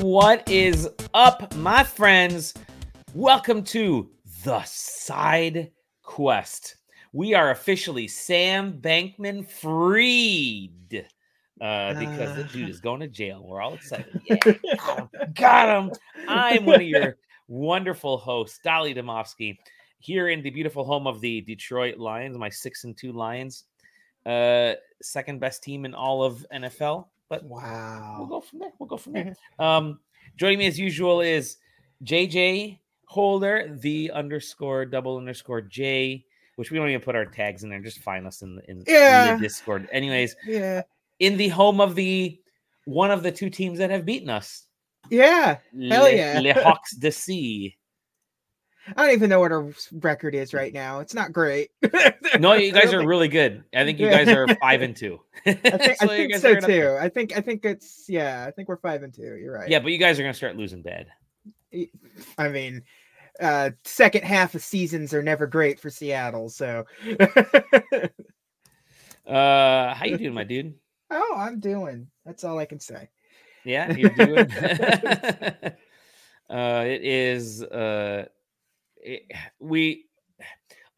What is up, my friends? Welcome to the Side Quest. We are officially Sam Bankman freed uh, because the dude is going to jail. We're all excited. Yeah, got him. I'm one of your wonderful hosts, Dali Demovsky, here in the beautiful home of the Detroit Lions, my six and two Lions, uh, second best team in all of NFL. But wow, we'll go from there. We'll go from there. Um, joining me as usual is JJ Holder, the underscore double underscore J, which we don't even put our tags in there. Just find us in the, in, in the Discord. Anyways, Yeah. in the home of the one of the two teams that have beaten us. Yeah. Hell Le, yeah. Le Hawks de Sea. I don't even know what our record is right now. It's not great. No, you guys are really good. I think you guys are five and two. I think, So you think so too. I think I think it's yeah. I think we're five and two. You're right. Yeah, but you guys are gonna start losing bad. I mean, uh second half of seasons are never great for Seattle. So. Uh, how you doing, my dude? oh, I'm doing. That's all I can say. Yeah, you're doing. uh, it is. Uh, it, we.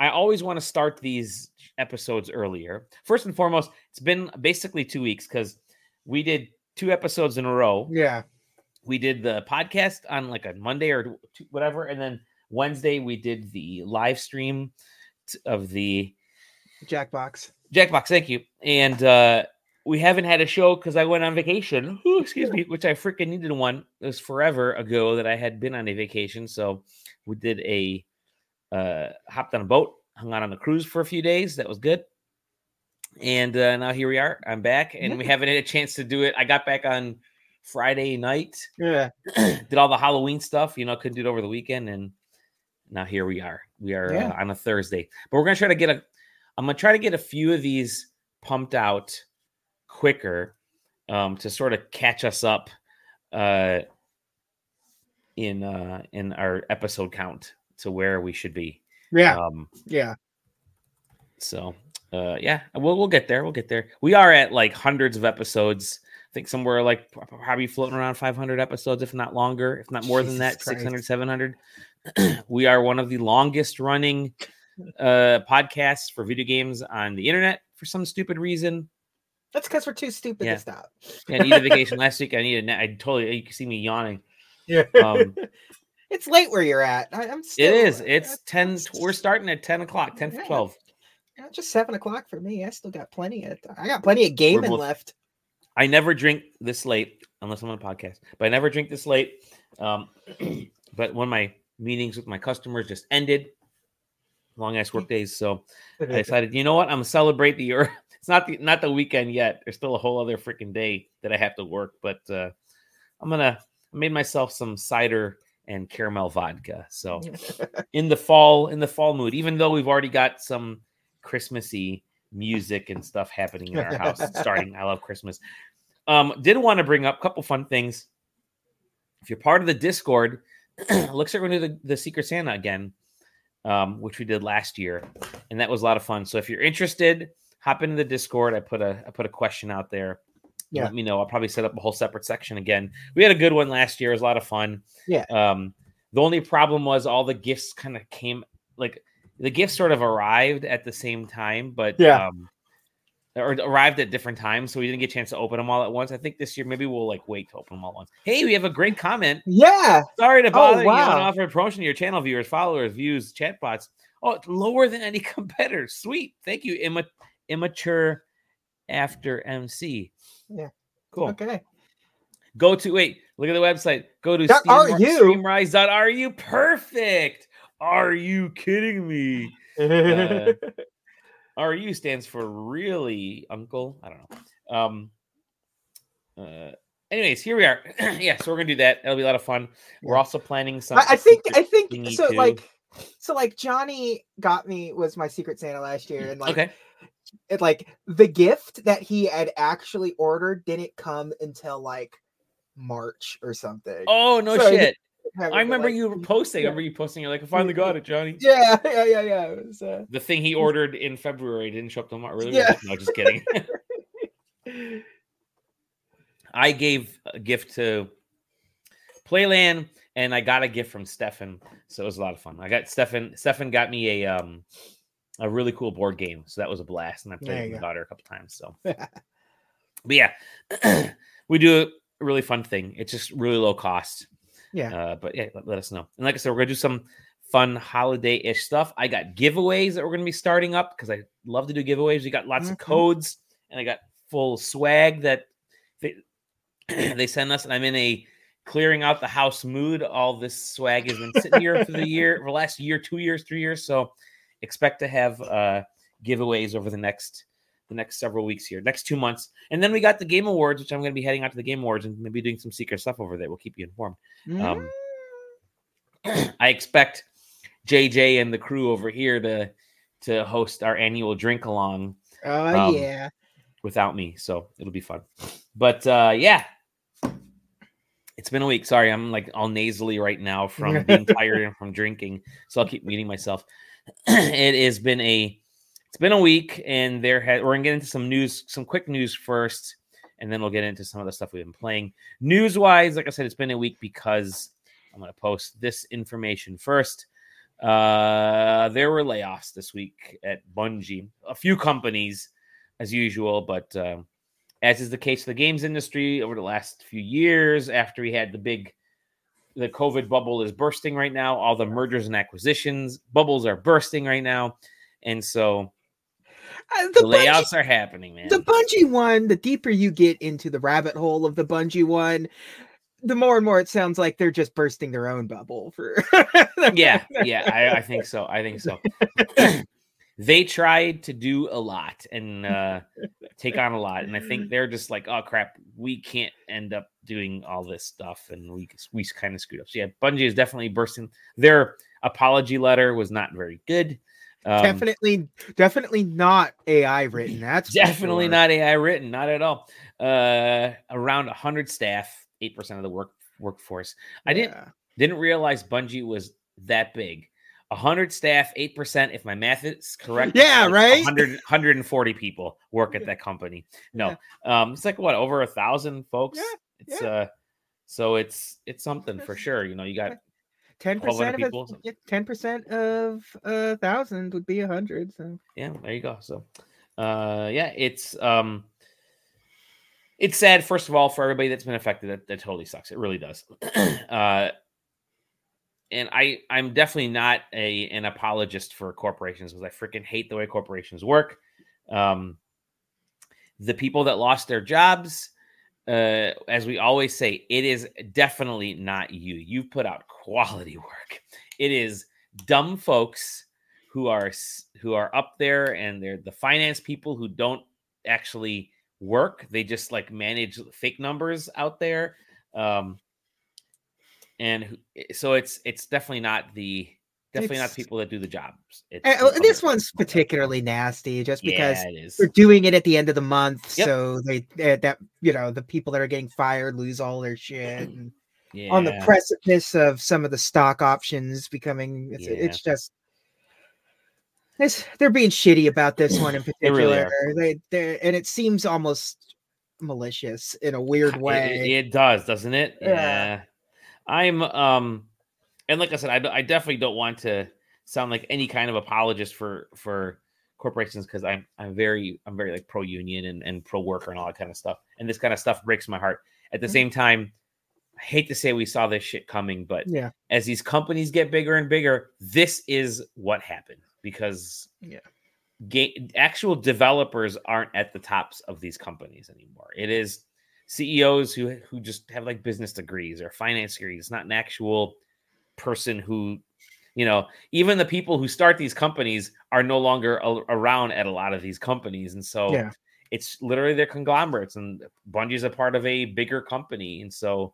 I always want to start these episodes earlier. First and foremost, it's been basically two weeks because we did two episodes in a row. Yeah. We did the podcast on like a Monday or whatever, and then Wednesday we did the live stream t- of the Jackbox. Jackbox, thank you. And uh we haven't had a show because I went on vacation. Ooh, excuse me, which I freaking needed one. It was forever ago that I had been on a vacation. So we did a uh hopped on a boat, hung out on a cruise for a few days. That was good. And uh now here we are. I'm back and we haven't had a chance to do it. I got back on Friday night, Yeah. did all the Halloween stuff, you know, couldn't do it over the weekend, and now here we are. We are Yeah. uh, on a Thursday, but we're gonna try to get a. I'm gonna try to get a few of these pumped out quicker um, to sort of catch us up uh, in uh, in our episode count to where we should be. Yeah. Um, Yeah. so uh, yeah, we'll we'll get there. We'll get there. We are at like hundreds of episodes. I think somewhere like probably floating around 500 episodes, if not longer, if not more than Jesus that, 600, 700. we are one of the longest running uh, podcasts for video games on the internet for some stupid reason. That's because we're too stupid Yeah. to stop. I needed a vacation last week. I needed. a nap. I totally. You can see me yawning. Yeah. Um, it's late where you're at. I, I'm still, It is. uh, It's 10. We're starting at 10 o'clock. 10 for Yeah. 12. Yeah, just seven o'clock for me. I still got plenty of. I got plenty of gaming both- left. I never drink this late unless I'm on a podcast, but I never drink this late. Um, but when my meetings with my customers just ended, long ass work days, so I decided, you know what, I'm gonna celebrate the year. It's not the not the weekend yet. There's still a whole other freaking day that I have to work, but uh, I'm gonna I made myself some cider and caramel vodka. So in the fall, in the fall mood, even though we've already got some Christmassy music and stuff happening in our house starting. I love Christmas. Um, did want to bring up a couple fun things. If you're part of the Discord, looks like we're gonna do the, the Secret Santa again, um, which we did last year, and that was a lot of fun. So if you're interested, hop into the Discord. I put a I put a question out there. Yeah. Let me know. I'll probably set up a whole separate section again. We had a good one last year. It was a lot of fun. Yeah. Um, the only problem was all the gifts kind of came like the gifts sort of arrived at the same time, but Yeah. um, or arrived at different times, so we didn't get a chance to open them all at once. I think this year maybe we'll like wait to open them all at once. Hey, we have a great comment. Yeah. Sorry to bother you on wow. offer promotion to your channel viewers, followers, views, chatbots. Oh, it's lower than any competitor. Sweet, thank you, Imma- immature after MC. Yeah. cool. Okay. Go to wait, look at the website. Go to Steam- RU. streamrise.ru. Perfect. Are you kidding me? Uh, RU stands for really uncle. I don't know. Um uh anyways, here we are. yeah, so we're gonna do that. That'll be a lot of fun. We're also planning some I, I think I think so. too. Like so, like Johnny got me was my Secret Santa last year, and like okay. It like the gift that he had actually ordered didn't come until like March or something. Oh no So, shit. I remember like- you were posting. I yeah. remember you posting. You're like, I finally got it, Johnny. Yeah, yeah, yeah, yeah. Was, uh, The thing he ordered in February didn't show up till March. Really? Yeah. No, just kidding. I gave a gift to Playland, and I got a gift from Stefan, so it was a lot of fun. I got Stefan. Stefan got me a um a really cool board game, so that was a blast, and I played with my go. daughter a couple times. So, but yeah, we do a really fun thing. It's just really low cost. Yeah. Uh, but yeah, let, let us know. And like I said, we're gonna do some fun holiday-ish stuff. I got giveaways that we're gonna be starting up because I love to do giveaways. We got lots of Mhm. codes, and I got full swag that they they send us, and I'm in a clearing out the house mood. All this swag has been sitting here for the year, for the last year, two years, three years. So expect to have uh giveaways over the next the next several weeks here, next two months. And then we got the game awards, which I'm going to be heading out to the game awards and maybe doing some secret stuff over there. We'll keep you informed. Um, I expect JJ and the crew over here to to host our annual drink along oh um, yeah. without me, so it'll be fun. But uh yeah, it's been a week. Sorry, I'm like all nasally right now from being tired and from drinking, so I'll keep muting myself. it has been a it's been a week, and there had we're gonna get into some news, some quick news first, and then we'll get into some of the stuff we've been playing. News wise, like I said, it's been a week because I'm gonna post this information first. Uh, there were layoffs this week at Bungie. A few companies, as usual, but uh, as is the case of the games industry over the last few years, after we had the big, the COVID bubble is bursting right now. All the mergers and acquisitions bubbles are bursting right now, and so Uh, the, the, layouts are happening, man. the Bungie one, the deeper you get into the rabbit hole of the Bungie one, the more and more it sounds like they're just bursting their own bubble for yeah, yeah, I, I think so. I think so. they tried to do a lot and uh, take on a lot, and I think they're just like, oh crap, we can't end up doing all this stuff, and we we kind of screwed up. So yeah, Bungie is definitely bursting. Their apology letter was not very good. Um, definitely definitely not AI written. That's definitely sure. not AI written, not at all. Uh, around hundred staff, eight percent of the work workforce. I didn't didn't realize Bungie was that big. 100 staff, 8%. If my math is correct, Yeah, like right? 100, 140 people work at that company. No, um, it's like what over a thousand folks. Yeah, It's uh, so it's it's something for sure. You know, you got 10% of a, ten percent of a thousand would be a hundred. So yeah, there you go. So, uh, yeah, it's um, it's sad. First of all, for everybody that's been affected, that, that totally sucks. It really does. uh, and I, I'm definitely not a an apologist for corporations because I freaking hate the way corporations work. Um, the people that lost their jobs, uh, as we always say, it is definitely not you. You've put out quality work. It is dumb folks who are who are up there and they're the finance people who don't actually work. They just like manage fake numbers out there. Um, and eh, so it's it's definitely not the definitely not It's- people that do the jobs. Uh, this one's particularly nasty, just because yeah, it they're doing it at the end of the month, Yep. so they uh, that you know the people that are getting fired lose all their shit. And Yeah. On the precipice of some of the stock options becoming, it's, Yeah. it's just. It's, they're being shitty about this one in They really particular. they, and it seems almost malicious in a weird It- way. It, it does, doesn't it? Yeah. I'm um and like I said, I, I definitely don't want to sound like any kind of apologist for for corporations because I'm I'm very I'm very like pro union and, and pro worker and all that kind of stuff. And this kind of stuff breaks my heart. At the Mhm. same time, I hate to say we saw this shit coming, but yeah. as these companies get bigger and bigger, this is what happened because Yeah. ga- actual developers aren't at the tops of these companies anymore. It is CEOs who who just have like business degrees or finance degrees. Not an actual person who, you know, even the people who start these companies are no longer a- around at a lot of these companies, and so Yeah. it's literally they're conglomerates, and Bungie's a part of a bigger company, and so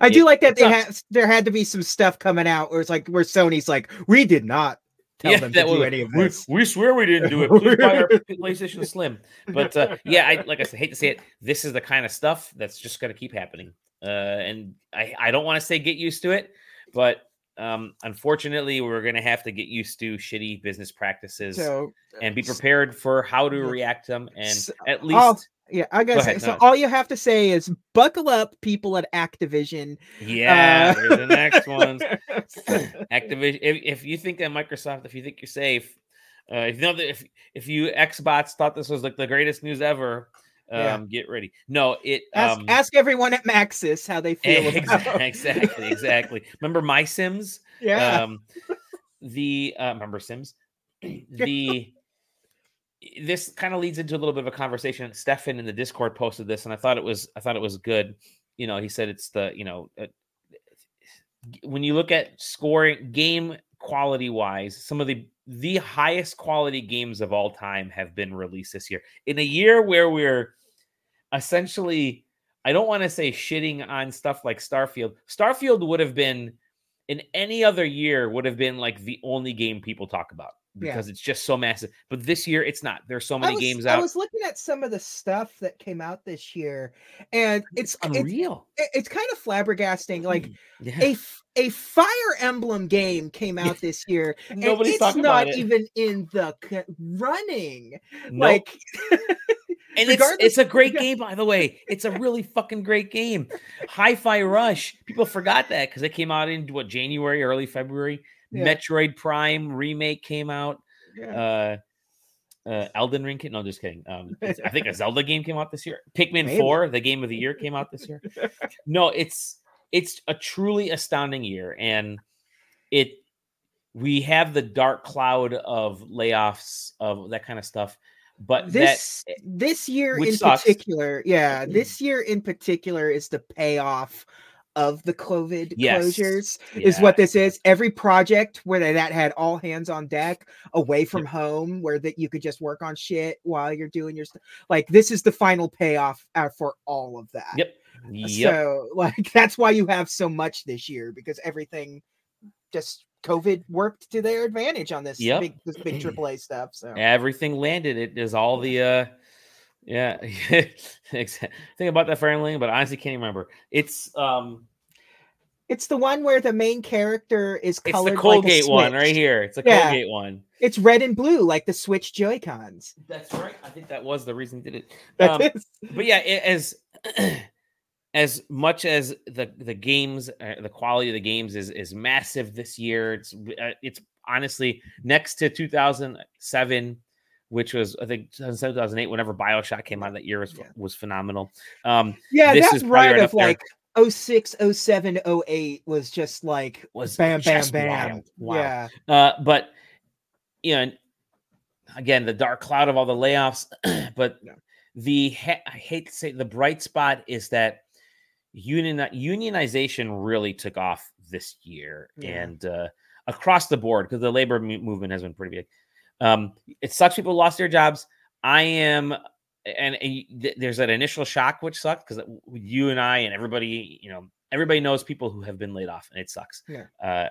I do like that they had there had to be some stuff coming out where it's like where Sony's like, we did not tell them to do any of we, this. we swear we didn't do it. Please buy our PlayStation Slim. But uh, yeah, I like I said, hate to say it. This is the kind of stuff that's just going to keep happening. Uh, and I, I don't want to say get used to it, but um, unfortunately, we're going to have to get used to shitty business practices So and be prepared for how to react to them. And at least, yeah, I Go ahead, So no. all you have to say is buckle up, people at Activision. yeah, Uh, the next one. Activision. If, if you think that Microsoft, if you think you're safe, uh, if you know that if if you Xbox thought this was like the greatest news ever, um, Yeah. get ready. No, it ask, um, ask everyone at Maxis how they feel about exactly, exactly, exactly. Remember MySims? Yeah. Um, the uh, remember Sims? the this kind of leads into a little bit of a conversation. Stefan in the Discord posted this, and I thought it was I thought it was good. You know, he said it's the you know uh, when you look at scoring game quality wise, some of the the highest quality games of all time have been released this year. In a year where we're essentially, I don't want to say shitting on stuff like Starfield. Starfield would have been in any other year would have been like the only game people talk about Yeah. because it's just so massive. But this year it's not. There's so many was, games out. I was looking at some of the stuff that came out this year, and it's it's unreal. it- it's kind of flabbergasting. Like mm, yeah. a a Fire Emblem game came out this year, and Nobody's it's talking not about it. even in the running. Nope. Like, And it's it's a great game, by the way. It's a really fucking great game. Hi-Fi Rush. People forgot that because it came out in what January, early February. Yeah. Metroid Prime remake came out. yeah. Uh, uh, Elden Ring. No, just kidding. Um, I think a Zelda game came out this year. Pikmin Maybe. Four, the game of the year, came out this year. No, it's it's a truly astounding year, and it we have the dark cloud of layoffs of that kind of stuff. But this that this year in sucks. particular, yeah, this year in particular is the payoff of the COVID Yes. closures. is what this is. Every project where they, that had all hands on deck, away from home, where that you could just work on shit while you're doing your stuff. Like this is the final payoff uh, for all of that. Yep. Yep. So like that's why you have so much this year because everything just COVID worked to their advantage on this Yep. big this big AAA stuff. So Everything landed. It is all the uh yeah. Think about that Emily, but I honestly can't remember. It's um it's the one where the main character is it's colored the like a Colgate one right here. It's a Yeah. Colgate one. It's red and blue like the Switch Joy Cons. That's right. I think that was the reason he did it. Um, but yeah, it, as as much as the the games, uh, the quality of the games is is massive this year. It's uh, it's honestly next to 2007, which was I think 2007, 2008. Whenever Bioshock came out that year was Yeah. was phenomenal. Um, yeah, this that's is right right of like 06, 07, 08 was just like Was bam, bam, bam. wild. Wow. Yeah. Uh, but you know, again, the dark cloud of all the layoffs. but Yeah. the ha- I hate to say the bright spot is that union unionization really took off this year Yeah. and uh, across the board because the labor mo- movement has been pretty big. Um, it sucks people lost their jobs. I am. And, and th- there's that initial shock, which sucked because you and I and everybody, you know, everybody knows people who have been laid off, and it sucks. Yeah. Uh,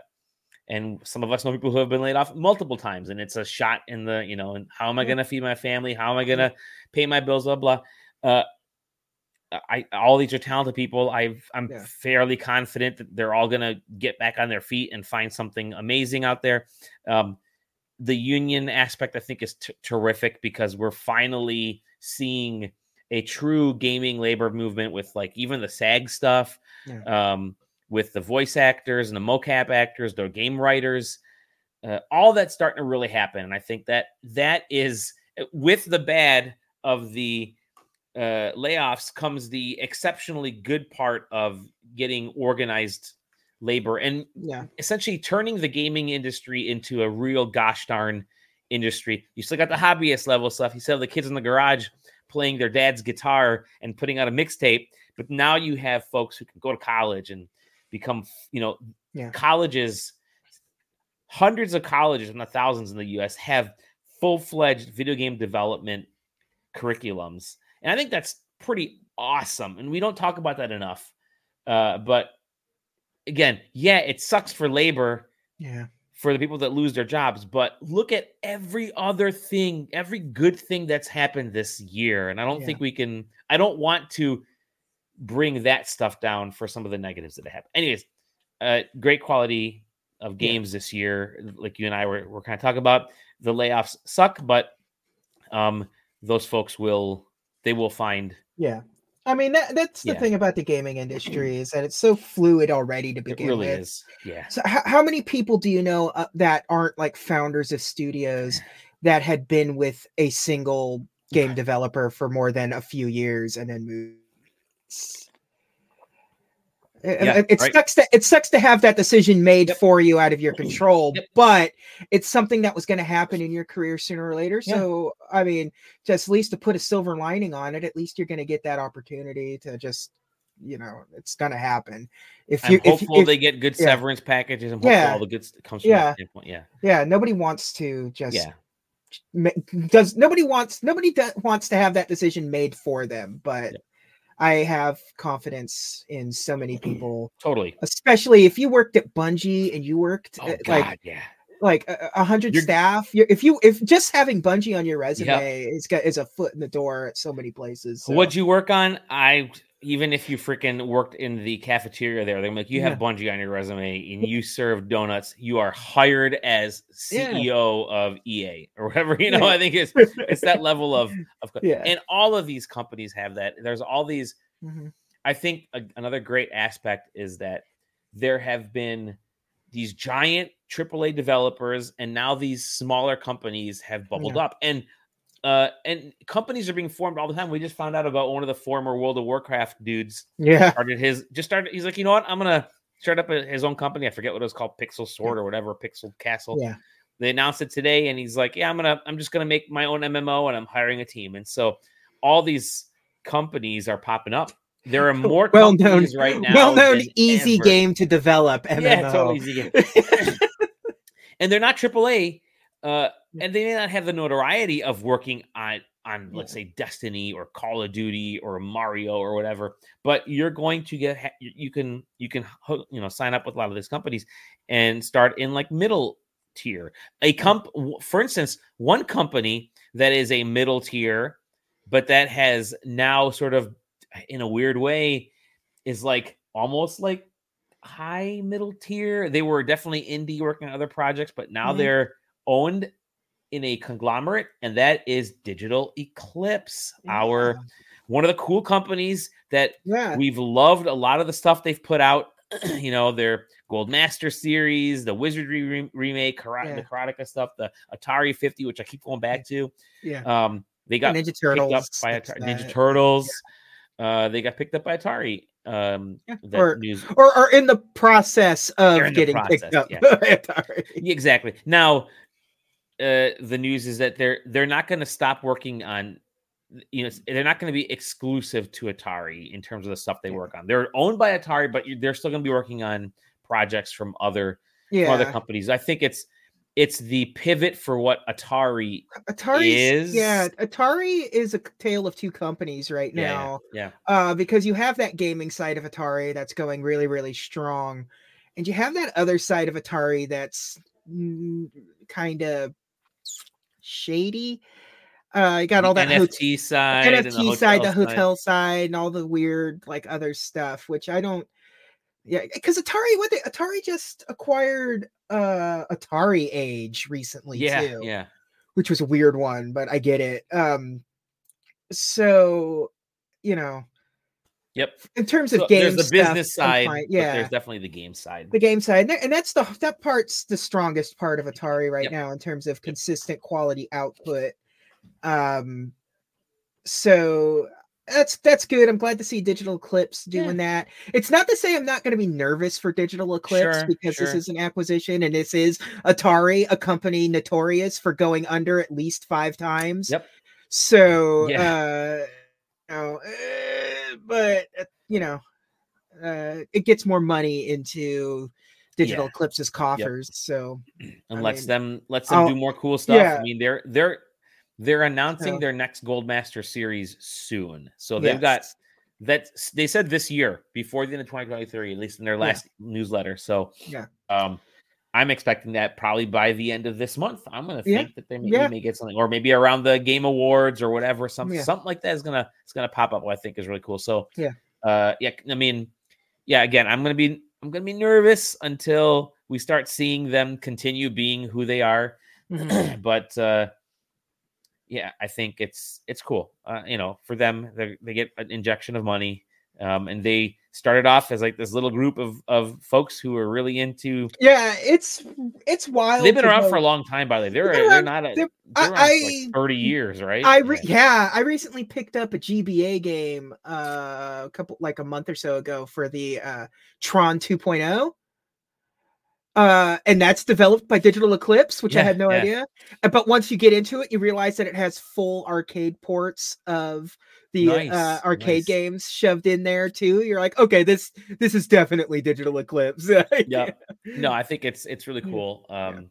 and some of us know people who have been laid off multiple times and it's a shot in the you know and how am i Yeah. going to feed my family how am i going to pay my bills blah blah uh i all these are talented people i've i'm Yeah. fairly confident that they're all going to get back on their feet and find something amazing out there um the union aspect i think is t- terrific because we're finally seeing a true gaming labor movement with like even the sag stuff um, with the voice actors and the mocap actors, the game writers, uh, all that's starting to really happen. And I think that that is uh, with the bad of the uh, layoffs comes the exceptionally good part of getting organized labor and Yeah. essentially turning the gaming industry into a real gosh darn industry. You still got the hobbyist level stuff. You still have the kids in the garage playing their dad's guitar and putting out a mixtape. But now you have folks who can go to college and become, you know, Yeah. colleges, hundreds of colleges and the thousands in the US have full fledged video game development curriculums. And I think that's pretty awesome. And we don't talk about that enough. Uh, but again, yeah, it sucks for labor Yeah. for the people that lose their jobs, but look at every other thing, every good thing that's happened this year. And I don't Yeah. think we can, I don't want to bring that stuff down for some of the negatives that have happened. Anyways, uh, great quality of games yeah. this year, like you and I were, were kind of talking about. The layoffs suck, but um, those folks will they will find yeah I mean, that, that's the yeah. thing about the gaming industry is that it's so fluid already to begin with. it really with. Is. Yeah. So, h- how many people do you know uh, that aren't like founders of studios that had been with a single game developer for more than a few years and then moved? Yeah, it, it right. sucks to it sucks to have that decision made yep. for you out of your mm-hmm. control, yep. but it's something that was going to happen in your career sooner or later. Yeah. So I mean, just at least to put a silver lining on it, at least you're going to get that opportunity to just you know it's going to happen. If you if, hopeful if, they get good yeah. severance packages and yeah. all the good comes from yeah. Yeah, yeah. Nobody wants to just yeah does nobody wants nobody does, wants to have that decision made for them but I have confidence in so many mm-hmm. people. Totally. Especially if you worked at Bungie and you worked oh, eh, at, God, like yeah. Like a, a hundred staff, You're, if you if just having Bungie on your resume yep. is got is a foot in the door at so many places. So. What'd you work on? I even if you freaking worked in the cafeteria there, they're like, you have yeah. Bungie on your resume and you serve donuts. You are hired as CEO yeah. of EA or whatever. You know, yeah. I think it's it's that level of of yeah. And all of these companies have that. There's all these. Mm-hmm. I think a, another great aspect is that there have been these giant AAA developers, and now these smaller companies have bubbled up. And uh, and companies are being formed all the time. We just found out about one of the former World of Warcraft dudes. Yeah, started his just started. He's like, you know what? I'm gonna start up a, his own company. I forget what it was called, Pixel Sword or whatever, Pixel Castle. Yeah. They announced it today, and he's like, yeah, I'm gonna, I'm just gonna make my own MMO, and I'm hiring a team. And so all these companies are popping up. There are more well known right now. Well known, easy ever. game to develop. MMO. Yeah, totally easy game. and they're not AAA uh, and they may not have the notoriety of working on on let's say Destiny or Call of Duty or Mario or whatever, but you're going to get you can you can you know sign up with a lot of these companies and start in like middle tier. A comp, for instance, one company that is a middle tier, but that has now sort of in a weird way is like almost like high middle tier. They were definitely indie working on other projects, but now mm-hmm. they're owned in a conglomerate, and that is Digital Eclipse, yeah. our one of the cool companies that yeah. we've loved a lot of the stuff they've put out. you know, their Gold Master series, the Wizardry re- remake, Karate, yeah. the Karateka stuff, the Atari 50, which I keep going back to. Yeah. Um, they got Ninja Turtles by Atari, Ninja Turtles. Uh, they got picked up by Atari um yeah. or, news... or are in the process of getting process, picked up yeah. exactly now uh the news is that they're they're not going to stop working on you know they're not going to be exclusive to atari in terms of the stuff they work on they're owned by atari but they're still going to be working on projects from other yeah. from other companies i think it's it's the pivot for what Atari Atari is. Yeah, Atari is a tale of two companies right now. Yeah, yeah. Uh, because you have that gaming side of Atari that's going really, really strong, and you have that other side of Atari that's kind of shady. Uh, you got all that NFT side, NFT the side, the hotel side. side, and all the weird like other stuff, which I don't. Yeah, because Atari, what they Atari just acquired uh AtariAge recently yeah, too. Yeah. Which was a weird one, but I get it. Um so you know Yep. In terms of so games, there's the business stuff, side. yeah, there's definitely the game side. The game side, and that's the that part's the strongest part of Atari right yep. now in terms of consistent quality output. Um, so that's that's good. I'm glad to see Digital Eclipse doing yeah. that. It's not to say I'm not going to be nervous for Digital Eclipse sure, because sure. this is an acquisition and this is Atari, a company notorious for going under at least five times. Yep. So, yeah. uh, you know, uh, but uh, you know, uh, it gets more money into Digital yeah. Eclipse's coffers. Yep. So, and I lets mean, them lets them I'll, do more cool stuff. Yeah. I mean, they're they're they're announcing their next Gold Master series soon. So they've yes. got that they said this year before the end of 2023, at least in their last yeah. newsletter. So yeah, um, I'm expecting that probably by the end of this month. I'm gonna think yeah. that they maybe yeah. may get something, or maybe around the Game Awards or whatever. Something something like that is gonna it's gonna pop up. What I think is really cool. So yeah, uh, yeah. I mean, yeah. Again, I'm gonna be I'm gonna be nervous until we start seeing them continue being who they are. Mhm. but uh, yeah, I think it's it's cool. Uh, you know, for them, they they get an injection of money, um, and they started off as like this little group of of folks who were really into. yeah, it's it's wild. They've been around know- for a long time, by the way. They're They've been they're not a, they're- they're I- like thirty years, right? I re- Yeah. yeah, I recently picked up a GBA game uh, a couple like a month or so ago for the uh, Tron 2.0. Uh, and that's developed by Digital Eclipse, which I had no yeah. idea. Uh, But once you get into it, you realize that it has full arcade ports of the Nice, uh, arcade nice. games shoved in there too. You're like, okay, this this is definitely Digital Eclipse. yeah no i think it's it's really cool um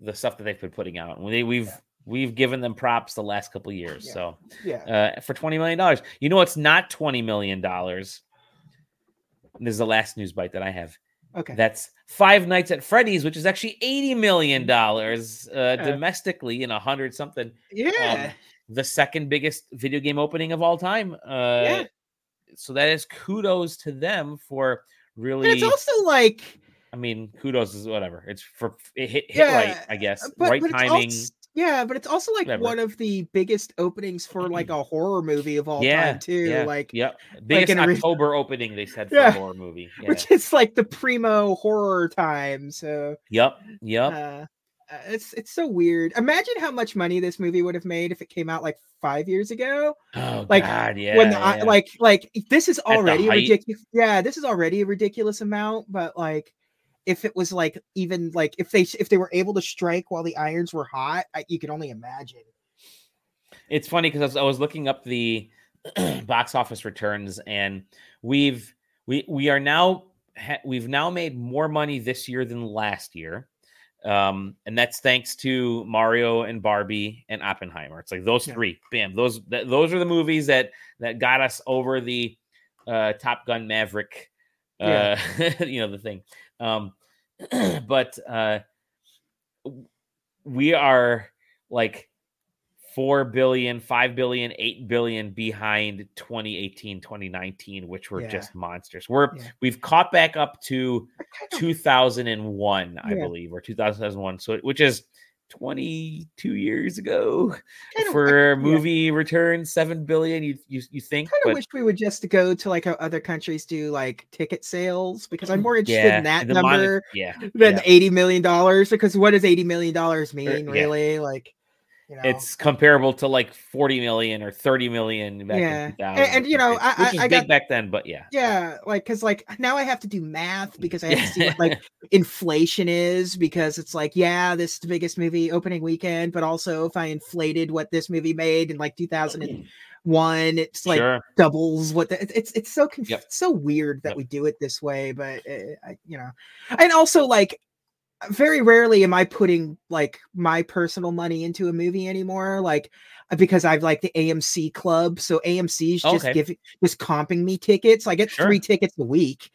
the stuff that they've been putting out we, we've we've given them props the last couple of years Yeah. so yeah. uh for 20 million dollars you know it's not 20 million dollars this is the last news bite that i have Okay. that's five nights at freddy's which is actually 80 million dollars uh Yeah. domestically in a hundred something yeah. um, the second biggest video game opening of all time uh Yeah. so that is kudos to them for really and it's also like I mean, kudos is whatever. It's for it hit hit right, I guess. But, right but it's timing. Yeah, but it's also like whatever. one of the biggest openings for like a horror movie of all yeah, time too. yeah, Like yep. Biggest in a re- October opening they said for Yeah. a horror movie. Yeah. which is like the primo horror time. So yep, yep. uh, uh, it's it's so weird. Imagine how much money this movie would have made if it came out like five years ago. oh like, God, yeah. when the yeah. like like this is already ridiculous. Yeah, this is already a ridiculous amount. But like, if it was like even like if they if they were able to strike while the irons were hot, I, you could only imagine. it's funny because I was, I was looking up the box office returns, and we've we we are now we've now made more money this year than last year. Um, and that's thanks to Mario and Barbie and Oppenheimer. It's like those Yeah. three, bam, those th- those are the movies that that got us over the uh, Top Gun Maverick, uh, you know, the thing. Um, but uh, we are like 4 billion 5 billion 8 billion behind 2018 2019 which were Yeah. just monsters we're Yeah. we've caught back up to I kind of 2001 i Yeah. believe or 2001 so which is 22 years ago Kinda- for yeah. movie return 7 billion you you, you think I kind of wish we would just go to like how other countries do like ticket sales because I'm more interested yeah in that number yeah than yeah. eighty million dollars. Because what does eighty million dollars er, mean, yeah. really? Like, you know, it's comparable to like 40 million or 30 million back Yeah. in And- 2000 and, you know, I- which I- I got- back then but yeah yeah, like because like now I have to do math because I have to see what like inflation is because it's like yeah, this is the biggest movie opening weekend, but also if I inflated what this movie made in like two thousand and one, it's like sure doubles what the, it's it's so conf- Yep. so weird that Yep. we do it this way but uh, I, you know and also like very rarely am i putting like my personal money into a movie anymore like uh, because i've like the amc club so amc's just Okay. giving just comping me tickets i get Sure. three tickets a week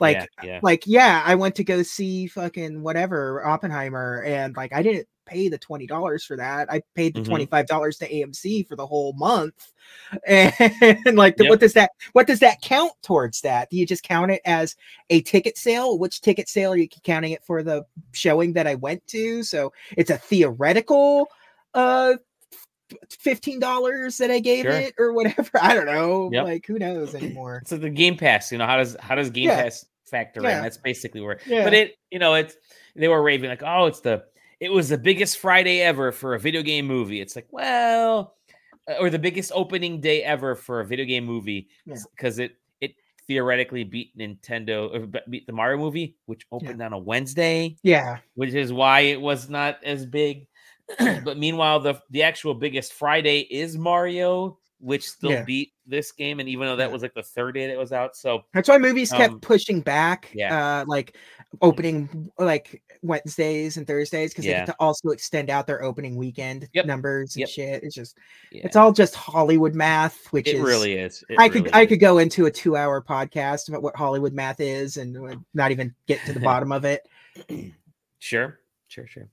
like yeah, yeah. like yeah i went to go see fucking whatever oppenheimer and like i didn't pay the $20 for that i paid the Mhm. $25 to amc for the whole month and like Yep. what does that what does that count towards that do you just count it as a ticket sale which ticket sale are you counting it for the showing that i went to so it's a theoretical uh $15 that i gave Sure. it or whatever i don't know Yep. like who knows anymore So the Game Pass, you know, how does how does Game Yeah. Pass factor Yeah. in? That's basically where. Yeah. But it, you know, it's they were raving like, oh, it's the it was the biggest Friday ever for a video game movie. It's like, well, uh, or the biggest opening day ever for a video game movie Yeah. because it it theoretically beat Nintendo or beat the Mario movie, which opened on a Wednesday, yeah which is why it was not as big. but meanwhile, the the actual biggest Friday is Mario, which still Yeah. beat this game, and even though that was like the third day that was out, so That's why movies kept Um, pushing back, yeah. uh, like opening like Wednesdays and Thursdays because they Yeah. get to also extend out their opening weekend Yep. numbers and Yep. shit. It's just yeah, it's all just Hollywood math, which it is really is. It I could really I could go into a two hour podcast about what Hollywood math is and not even get to the bottom of it. sure, sure, sure.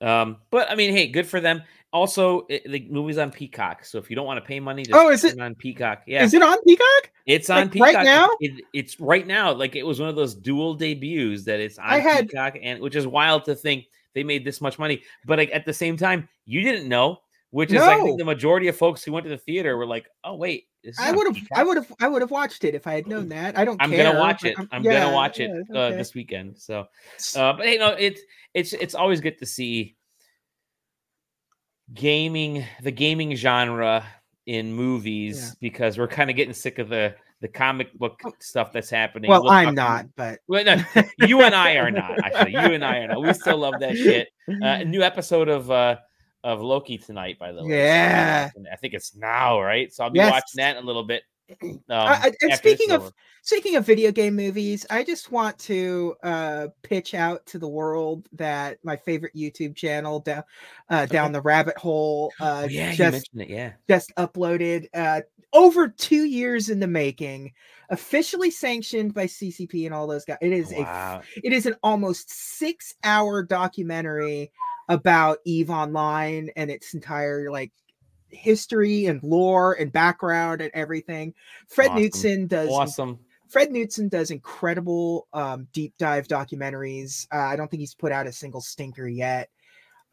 Um, but I mean, hey, good for them. Also, it, the movie's on Peacock, so if you don't want to pay money, just Oh, is it- on Peacock? Yeah, Is it on Peacock? it's on like, right now? It, it's right now. Like it was one of those dual debuts that it's on I had- Peacock, and which is wild to think they made this much money. But like, at the same time, you didn't know, which is I think the majority of folks who went to the theater were like, "Oh wait, this is I would have, I would have, I would have watched it if I had known that. I don't. I'm care, gonna watch it. I'm, yeah, gonna watch it yeah, uh, okay. this weekend. So, uh, but you know, it's it's it's always good to see gaming, the gaming genre in movies Yeah. because we're kind of getting sick of the the comic book stuff that's happening. well, We'll I'm not, but Well, no, you and I are not. Actually, you and I are not. We still love that shit. Uh, a new episode of uh of Loki tonight, by the way. Yeah. I think it's now, right? So I'll be Yes. watching that in a little bit. Um, I- and speaking of- Speaking of video game movies, I just want to uh, pitch out to the world that my favorite YouTube channel, down uh, down the rabbit hole, uh, Oh, yeah, just mentioned it. Yeah. just uploaded uh, over two years in the making, officially sanctioned by CCP and all those guys. It is a it is an almost six hour documentary about Eve Online and its entire like history and lore and background and everything. Fred Awesome. Knudsen does Awesome. Fred Knudsen does incredible um, deep dive documentaries. Uh, I don't think he's put out a single stinker yet.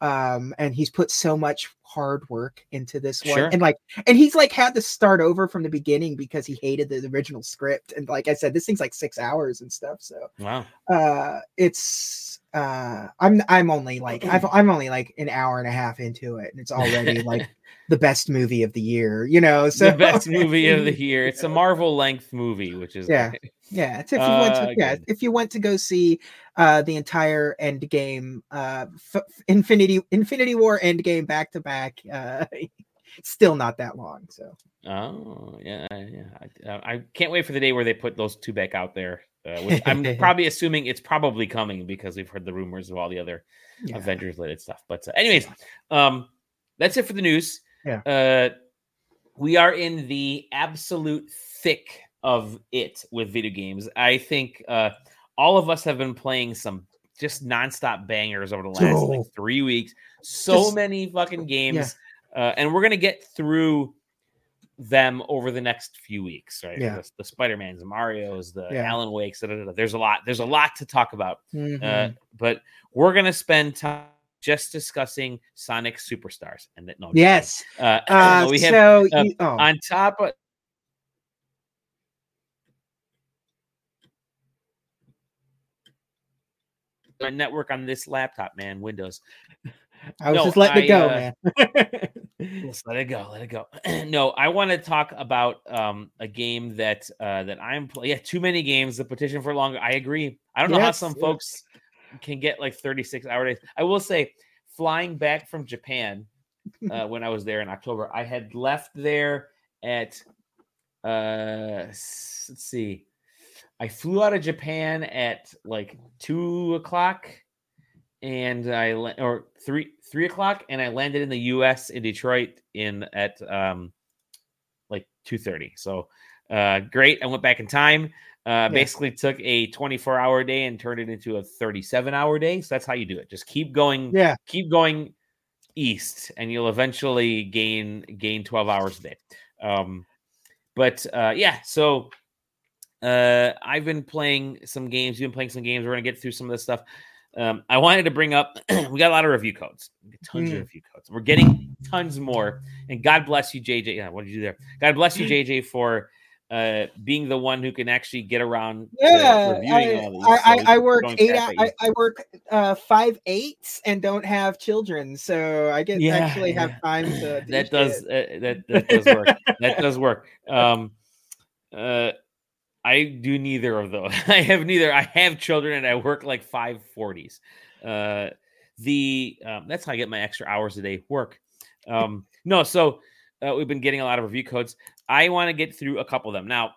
Um, and he's put so much hard work into this one. Sure. And like, and he's like had to start over from the beginning because he hated the original script. And like I said, this thing's like six hours and stuff. So Wow. uh it's uh i'm i'm only like I've, i'm only like an hour and a half into it and it's already like the best movie of the year you know so the best movie of the year. It's a Marvel length movie, which is Yeah. great. yeah it's if you went Uh, to yeah if you went to go see uh the entire end game uh F- infinity infinity war end game back to back uh still not that long so Oh yeah, yeah. I, uh, I can't wait for the day where they put those two back out there. Uh, which I'm probably assuming it's probably coming because we've heard the rumors of all the other yeah. Avengers related stuff. But uh, anyways, um, that's it for the news. Yeah. Uh, we are in the absolute thick of it with video games. I think uh, all of us have been playing some just nonstop bangers over the last Oh. like three weeks. So Just- many fucking games, uh, and we're gonna get through them over the next few weeks, right? Yeah. The, the Spider Mans, the Mario's, the Yeah. Alan Wakes. da, da, da. There's a lot. There's a lot to talk about. Uh, Mhm. but we're gonna spend time just discussing Sonic Superstars, and that no, yes. Uh, uh we have so uh, you, oh. on top of. My network on this laptop, man, Windows. i was no, just letting it go uh, man Let's let it go. Let it go. no, I want to talk about um, a game that uh, that I'm playing. Yeah, too many games. The petition for longer. I agree. I don't know how some yeah. folks can get like 36 hour days. I will say, flying back from Japan uh, when I was there in October, I had left there at uh, let's see, I flew out of Japan at like two o'clock, and I or three three o'clock, and I landed in the U.S. in Detroit in at um like two thirty. So uh, great. I went back in time. Uh, basically took a 24 hour day and turned it into a 37 hour day. So that's how you do it. Just keep going, yeah keep going east, and you'll eventually gain gain 12 hours a day. Um, but uh, yeah, so uh, I've been playing some games. You've been playing some games. We're gonna get through some of this stuff. Um, I wanted to bring up. we got a lot of review codes. Tons of Mm. review codes. We're getting tons more. And God bless you, JJ. Yeah, what did you do there? God bless you, JJ, for uh, being the one who can actually get around. yeah reviewing I, all these. I, So I, I work eight crap hou- at you. I, I work uh five eights and don't have children so i get Yeah, actually yeah. have time to do that does uh, that that does work. that does work. Um, uh, I do neither of those. I have neither. I have children and I work like five forties. Uh, the um, that's how I get my extra hours a day work. Um, no, so uh, we've been getting a lot of review codes. I want to get through a couple of them now.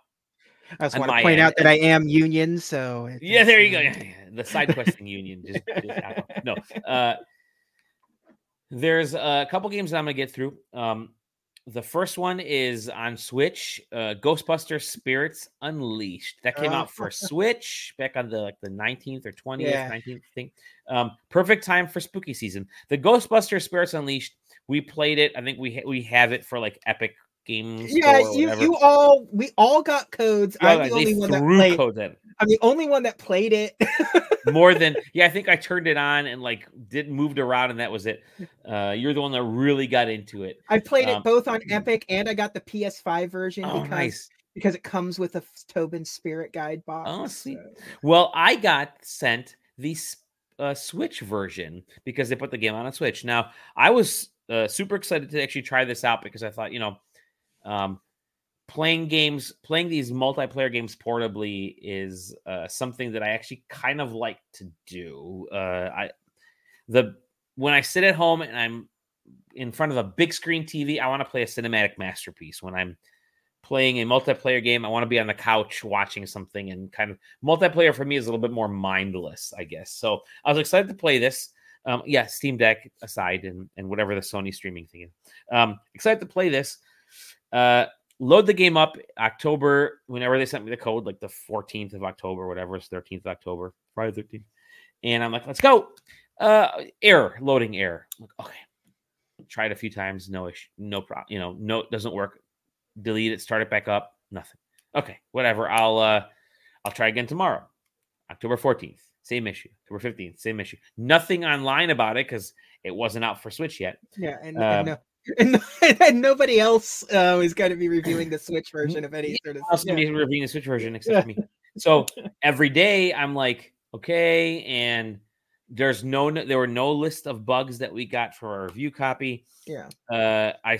i just want to point end, out that i am union so Yeah, there you go. Yeah, yeah, The side questing union. Just, just no. Uh, there's a couple games that I'm gonna get through. Um, the first one is on Switch, uh, Ghostbuster Spirits Unleashed. That came Oh. out for Switch back on the like the 19th or 20th, Yeah. 19th thing. Um, perfect time for spooky season. The Ghostbuster Spirits Unleashed, we played it. I think we ha- we have it for like Epic Games. Yeah, you you all we all got codes. Yeah, I'm the only one that played. codes at it. I'm the only one that played it. more than yeah. I think I turned it on and like did moved around and that was it. Uh, you're the one that really got into it. I played Um, it both on Epic and I got the PS5 version Oh, because nice. because it comes with a Tobin Spirit Guide box. Oh, sweet. so- Well, I got sent the uh, Switch version because they put the game on a Switch. Now, I was uh, super excited to actually try this out because I thought, you know, um, playing games, playing these multiplayer games portably is uh, something that I actually kind of like to do. Uh, I the when I sit at home and I'm in front of a big screen TV, I want to play a cinematic masterpiece. When I'm playing a multiplayer game, I want to be on the couch watching something and kind of multiplayer for me is a little bit more mindless, I guess. So I was excited to play this. Um, yeah, Steam Deck aside and, and whatever the Sony streaming thing is. Um, excited to play this. Uh, load the game up October, whenever they sent me the code, like the 14th of October, whatever, it's 13th of October, Friday 13th. And I'm like, let's go. Uh, error, loading error. I'm like, okay. Tried a few times, no issue, no problem. You know, no, it doesn't work. Delete it, start it back up, nothing. Okay, whatever. I'll uh I'll try again tomorrow. October 14th, same issue. October 15th, same issue. Nothing online about it because it wasn't out for Switch yet. Yeah, and, Um, and, no, and, and nobody else uh, is going to be reviewing the Switch version of any sort of. else yeah. somebody's reviewing the Switch version except me. So every day I'm like, okay, and there's no there were no list of bugs that we got for our review copy. Yeah. Uh, I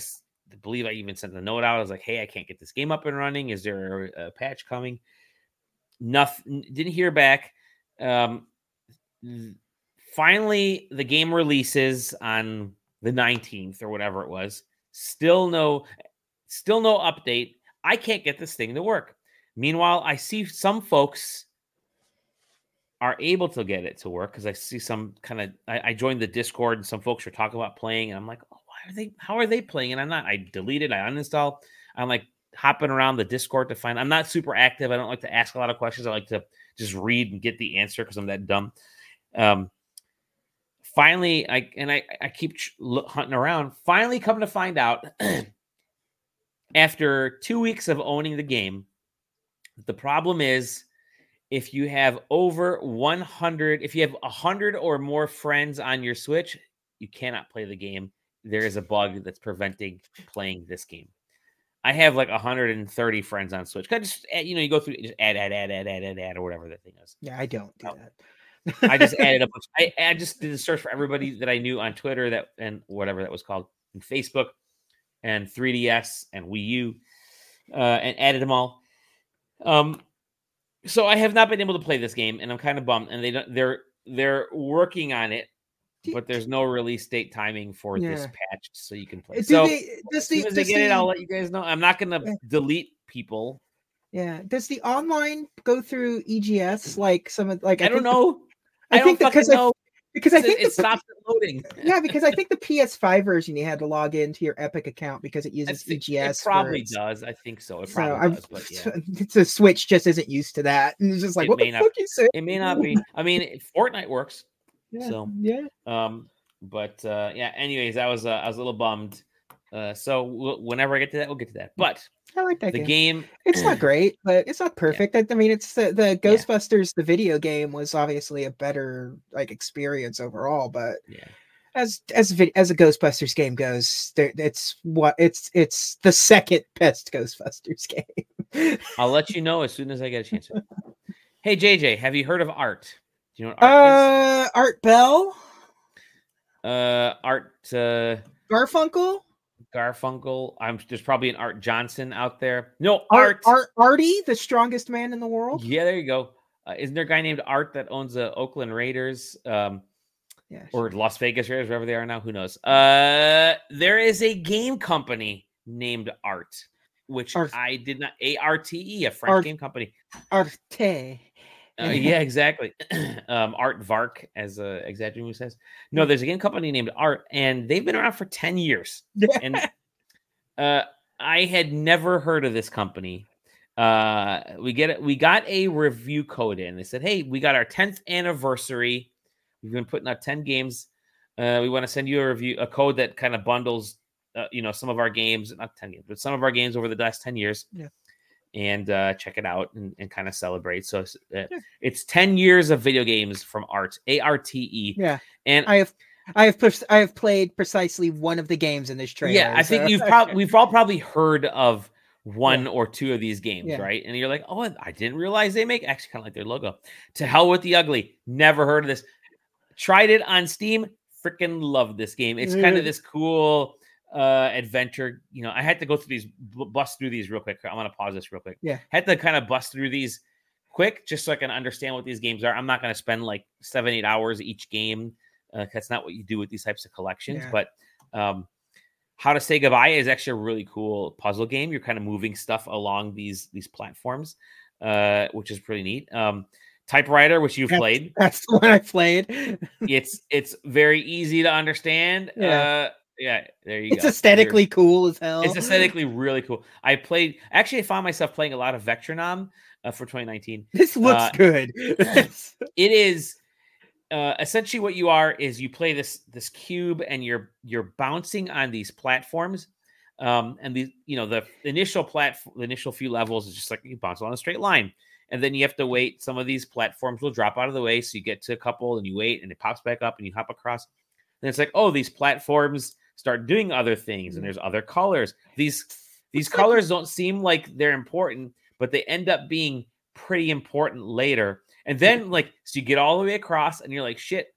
believe I even sent the note out. I was like, hey, I can't get this game up and running. Is there a, a patch coming? Nothing. Didn't hear back. Um, finally, the game releases on the 19th or whatever it was. Still no, still no update. I can't get this thing to work. Meanwhile, I see some folks are able to get it to work because I see some kind of I, I joined the Discord and some folks are talking about playing, and I'm like, oh, why are they how are they playing? And I'm not, I deleted, I uninstall. I'm like hopping around the Discord to find I'm not super active. I don't like to ask a lot of questions. I like to just read and get the answer because I'm that dumb. Um finally, I and I I keep hunting around. Finally, come to find out after two weeks of owning the game, the problem is if you have over 100, if you have 100 or more friends on your Switch, you cannot play the game. There is a bug that's preventing playing this game. I have like 130 friends on switch I just eh, you know you go through just add add add add add add add or whatever that thing is. Yeah, I don't do No. that. I just added a bunch. I, I just did a search for everybody that I knew on Twitter that and whatever that was called, and Facebook, and 3DS and Wii U, uh, and added them all. Um, so I have not been able to play this game, and I'm kind of bummed. And they don't. They're they're working on it, but there's no release date timing for this patch, so you can play. Do So they, as soon the, as they get it, I'll let you guys know. I'm not gonna Yeah. delete people. yeah, does the online go through EGS like some of like I, don't think the- know. I, I, think because I, because I think it the, stops loading. yeah because I think the PS5 version you had to log into your Epic account because it uses think EGS. It probably its- does. I think so. It So probably I'm, does. But yeah, the Switch just isn't used to that, and it's just like, It what may the not- fuck you say? it may not be. I mean, Fortnite works. Yeah, So, yeah, Um, but uh, yeah. Anyways, I was uh, I was a little bummed. Uh, so w- whenever I get to that, we'll get to that. But I like that the game. game, It's not great, but it's not perfect. I, I mean, it's the, the Ghostbusters, the video game was obviously a better like experience overall. But yeah, as as as a Ghostbusters game goes, there, it's what it's it's the second best Ghostbusters game. I'll let you know as soon as I get a chance. hey JJ, have you heard of Art? Do you know what Art uh, Art Bell. Uh, Art uh, Garfunkel, Garfunkel. I'm there's probably an Art Johnson out there. No, Art Art. Art Artie, the strongest man in the world. Yeah, there you go. Uh, isn't there a guy named Art that owns the Oakland Raiders? Um, Yeah, or Las Vegas Raiders, wherever they are now. Who knows? Uh, there is a game company named Art, which Art. I did not. A R T E, a French Art. game company. Arte. Uh, yeah, exactly. um, Art Vark, as uh, Exaggerating says. No, there's a game company named Art, and they've been around for ten years. And Uh, I had never heard of this company. Uh, we get it. We got a review code in. They said, "Hey, we got our 10th anniversary. We've been putting out 10 games. Uh, we want to send you a review, a code that kind of bundles, uh, you know, some of our games, not 10 games, but some of our games over the last 10 years. Yeah. And uh, check it out and, and kind of celebrate. So it's, uh, Yeah. it's 10 years of video games from Art, A R T E. Yeah, And I have, I have, pers- I have played precisely one of the games in this trailer. Yeah, I think you've probably we've all probably heard of one or two of these games, Yeah. right? And you're like, oh, I didn't realize they make actually kind of like their logo. To hell with the ugly. Never heard of this. Tried it on Steam. Freaking love this game. It's kind of this cool uh adventure. You know, I had to go through these, bust through these real quick. I'm gonna pause this real quick. Yeah. had to kind of bust through these quick just so I can understand what these games are. I'm not gonna spend like seven, eight hours each game. Uh, that's not what you do with these types of collections. Yeah. But um, how to say goodbye is actually a really cool puzzle game. You're kind of moving stuff along these these platforms, uh, which is pretty neat. Um, typewriter, which you've Yes. played, That's the one I played. it's it's very easy to understand. Yeah. Uh, yeah, there you It's go. You're- aesthetically cool as hell. it's aesthetically really cool. I played actually I found myself playing a lot of Vectronom uh, for 2019. This looks uh, good. It is uh, essentially what you are is you play this this cube and you're you're bouncing on these platforms. Um, and the you know the initial platform, the initial few levels is just like you bounce on a straight line, and then you have to wait. Some of these platforms will drop out of the way, so you get to a couple and you wait, and it pops back up, and you hop across. And it's like, oh, these platforms start doing other things, and mm-hmm. there's other colors. These these It's like- colors don't seem like they're important, but they end up being pretty important later. And then like so you get all the way across and you're like, shit,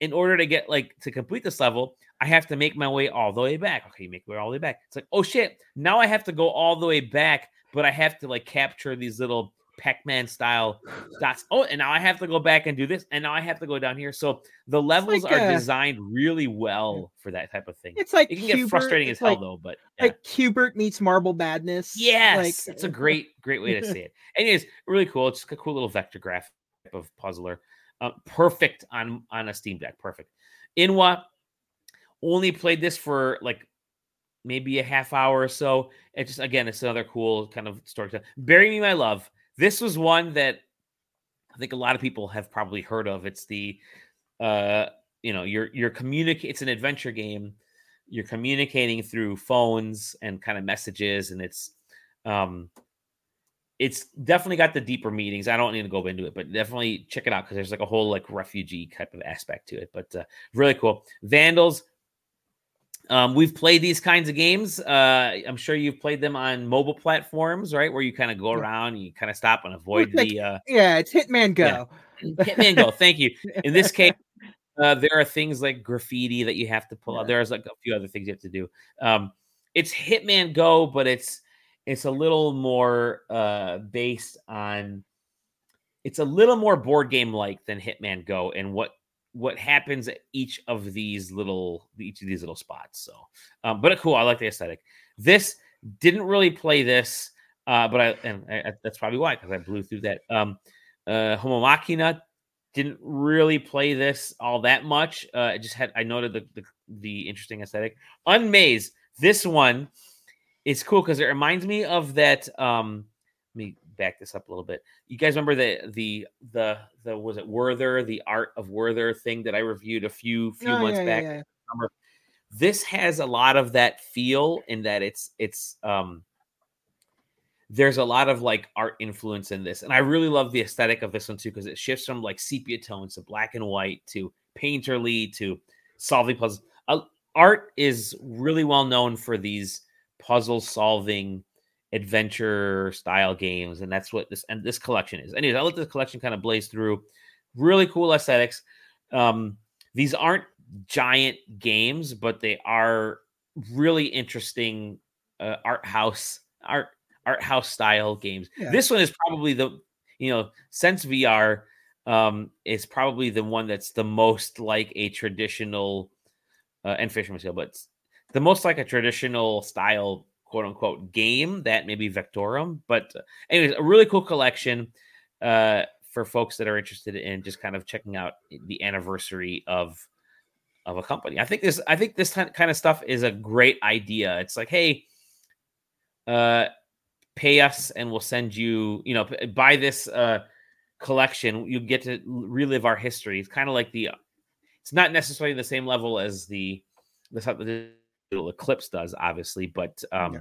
in order to get like to complete this level, I have to make my way all the way back. Okay, you make your way all the way back. It's like, oh shit, now I have to go all the way back, but I have to like capture these little Pac-Man style dots. Oh, and now I have to go back and do this, and now I have to go down here. So the levels like are a- designed really well for that type of thing. It's like It can get frustrating as hell like, though, but yeah. Like Q*bert meets Marble Madness. Yes, like, it's a great, great way to say it. Anyways, really cool. It's just a cool little vector graph of puzzler. Uh, perfect on on a Steam Deck. Perfect. Inwa only played this for like maybe a half hour or so. It just again, it's another cool kind of story. Bury Me My Love. This was one that I think a lot of people have probably heard of. It's the uh you know, you're you're communicate it's an adventure game. You're communicating through phones and kind of messages, and it's um it's definitely got the deeper meanings. I don't need to go into it, but definitely check it out because there's like a whole like refugee type of aspect to it. But uh, really cool. Vandals. Um, we've played these kinds of games. Uh, I'm sure you've played them on mobile platforms, right? Where you kind of go Yeah. around, and you kind of stop and avoid like- the uh, Yeah, it's Hitman Yeah. Go. Hitman Go. Thank you. In this case, uh, there are things like graffiti that you have to pull out. There's like a few other things you have to do. Um, it's Hitman Go, but it's it's a little more uh, based on. It's a little more board game like than Hitman Go, and what what happens at each of these little each of these little spots. So, um, but cool. I like the aesthetic. This didn't really play this, uh, but I and I, that's probably why because I blew through that. Um, uh, Homo Machina didn't really play this all that much. Uh, I just had I noted the the, the interesting aesthetic. Unmaze, this one is cool because it reminds me of that. Um, back this up a little bit. You guys remember the the the the was it Werther, the art of Werther thing that I reviewed a few few Oh, months yeah, back. yeah, yeah. This has a lot of that feel in that it's it's um there's a lot of like art influence in this. And I really love the aesthetic of this one too, because it shifts from like sepia tones to black and white to painterly to solving puzzles. Uh, art is really well known for these puzzle solving adventure style games, and that's what this and this collection is. Anyways, I let this collection kind of blaze through. Really cool aesthetics. Um, these aren't giant games, but they are really interesting uh, art house art art house style games. Yeah. This one is probably the you know since VR um, is probably the one that's the most like a traditional uh, and Fisherman's Hill, but the most like a traditional style quote unquote game that maybe Vectronom. But uh, anyways, a really cool collection uh, for folks that are interested in just kind of checking out the anniversary of of a company. I think this I think this kind of stuff is a great idea. It's like, hey, uh, pay us and we'll send you, you know, buy this uh, collection. You get to relive our history. It's kind of like the, it's not necessarily the same level as the the stuff that Digital Eclipse does, obviously, but um, Yeah.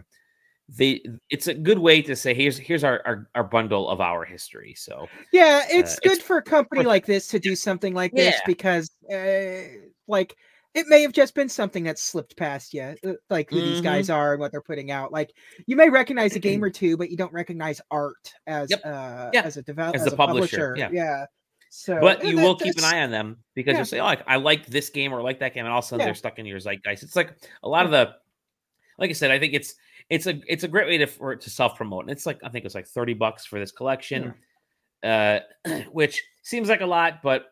they it's a good way to say here's here's our our, our bundle of our history. So Yeah, it's Uh, good it's- for a company like this to do something like this because, uh, like, it may have just been something that slipped past you, uh, like who these Mhm. guys are and what they're putting out. Like, you may recognize a game or two, but you don't recognize art as Yep. uh, Yeah. as a developer, As as, a publisher, publisher. yeah. Yeah. So, but you that- will keep an eye on them because yeah. you'll say, "Oh, I, I like this game or I like that game," and all of a sudden Yeah. they're stuck in your zeitgeist. It's like a lot of the, like I said, I think it's it's a it's a great way to for it to self promote. And it's like I think it's like thirty bucks for this collection, uh, which seems like a lot, but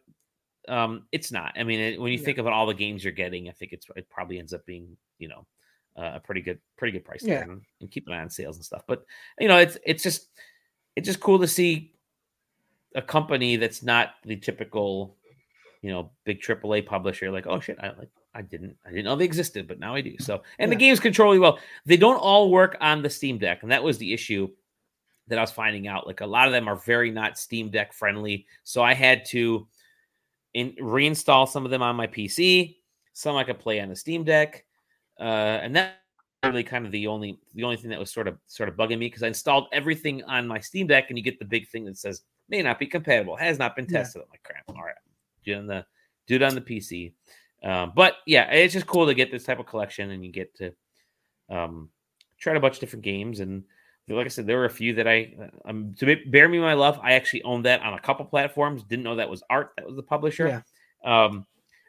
um, it's not. I mean, it, when you Yeah. think about all the games you're getting, I think it's it probably ends up being you know uh, a pretty good pretty good price Yeah. and, and keep an eye on sales and stuff. But you know, it's it's just it's just cool to see a company that's not the typical, you know, big AAA publisher. Like, oh shit, I like I didn't I didn't know they existed, but now I do. So, and the games control really well. They don't all work on the Steam Deck, and that was the issue that I was finding out. Like a lot of them are very not Steam Deck friendly. So I had to in reinstall some of them on my PC. Some I could play on the Steam Deck, uh, and that really kind of the only the only thing that was sort of sort of bugging me because I installed everything on my Steam Deck, and you get the big thing that says may not be compatible, has not been Yeah. tested. I'm like, crap. All right, do it on the do it on the PC. Um, but yeah, it's just cool to get this type of collection, and you get to um, try a bunch of different games. And like I said, there were a few that I um, to Bury Me My Love. I actually owned that on a couple platforms. Didn't know that was Art that was the publisher. Um,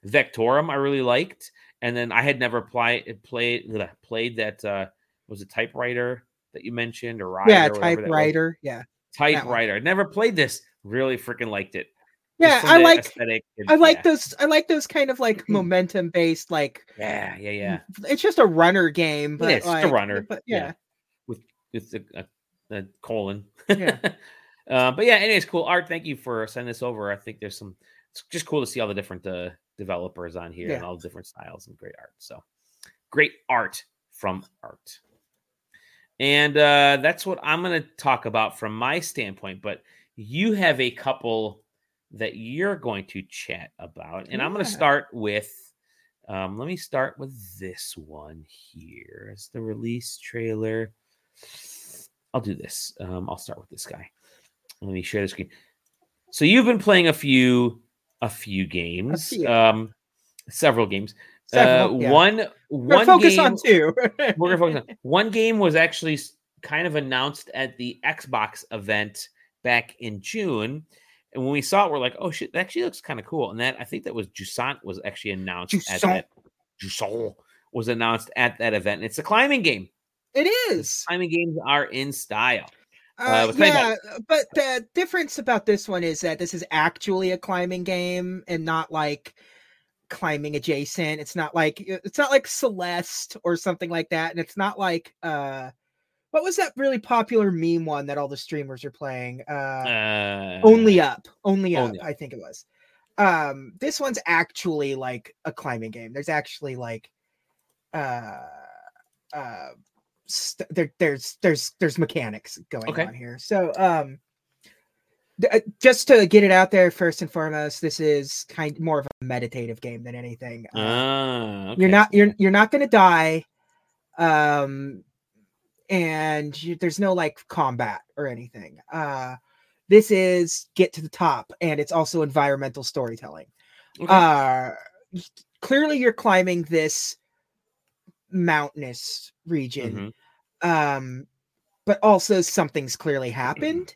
Vectronom I really liked, and then I had never applied played played that uh, was a typewriter that you mentioned or Rider yeah, or whatever that was. typewriter. Yeah. Typewriter. Never played this. Really freaking liked it. Yeah, I like and- I like yeah. those I like those kind of like momentum based like Yeah, yeah, yeah. it's just a runner game, but is, just a runner, But yeah. yeah. with a, a, a colon. Yeah. uh, but yeah, anyways, cool. Art, thank you for sending this over. I think there's some. It's just cool to see all the different uh, developers on here and all the different styles and great art. So great art from art. And uh, that's what I'm going to talk about from my standpoint. But you have a couple that you're going to chat about. And I'm going to start with, um, let me start with this one here. It's the release trailer. I'll do this. Um, I'll start with this guy. Let me share the screen. So you've been playing a few, a few games, few. um, several games. Several, uh, yeah. One, We're one focus game, on two. we're gonna focus on one game was actually kind of announced at the Xbox event back in June. And when we saw it, we're like, oh shit, that actually looks kind of cool. And that I think that was Jusant was actually announced at Jusant. that Jusant was announced at that event. And it's a climbing game. it is. Climbing games are in style. Uh, but yeah, but the difference about this one is that this is actually a climbing game and not like climbing adjacent. It's not like it's not like Celeste or something like that, and it's not like uh, what was that really popular meme one that all the streamers are playing? Uh, Uh, only up, only up, Only Up. I think it was. Um, this one's actually like a climbing game. There's actually like uh uh st- there there's there's there's mechanics going Okay. on here. So um just to get it out there first and foremost, this is kind more of a meditative game than anything. Uh, Ah, you're not you're you're not going to die um and you, there's no like combat or anything uh this is get to the top and it's also environmental storytelling Okay. uh clearly you're climbing this mountainous region Mhm. um but also something's clearly happened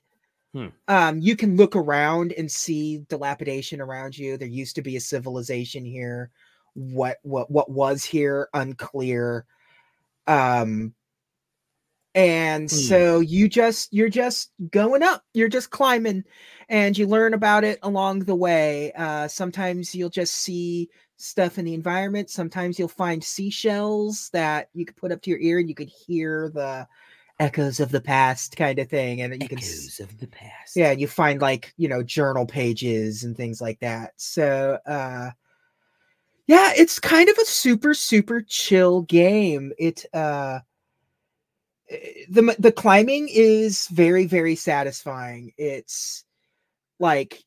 Hmm. um you can look around and see dilapidation around you. There used to be a civilization here. What what what was here unclear. Um and Hmm. so you just you're just going up. You're just climbing and you learn about it along the way. Uh sometimes you'll just see stuff in the environment. Sometimes you'll find seashells that you could put up to your ear and you could hear the echoes of the past kind of thing and you can Echoes of the past. yeah you find like you know journal pages and things like that so uh yeah it's kind of a super super chill game it uh eh, the the climbing is very very satisfying. It's like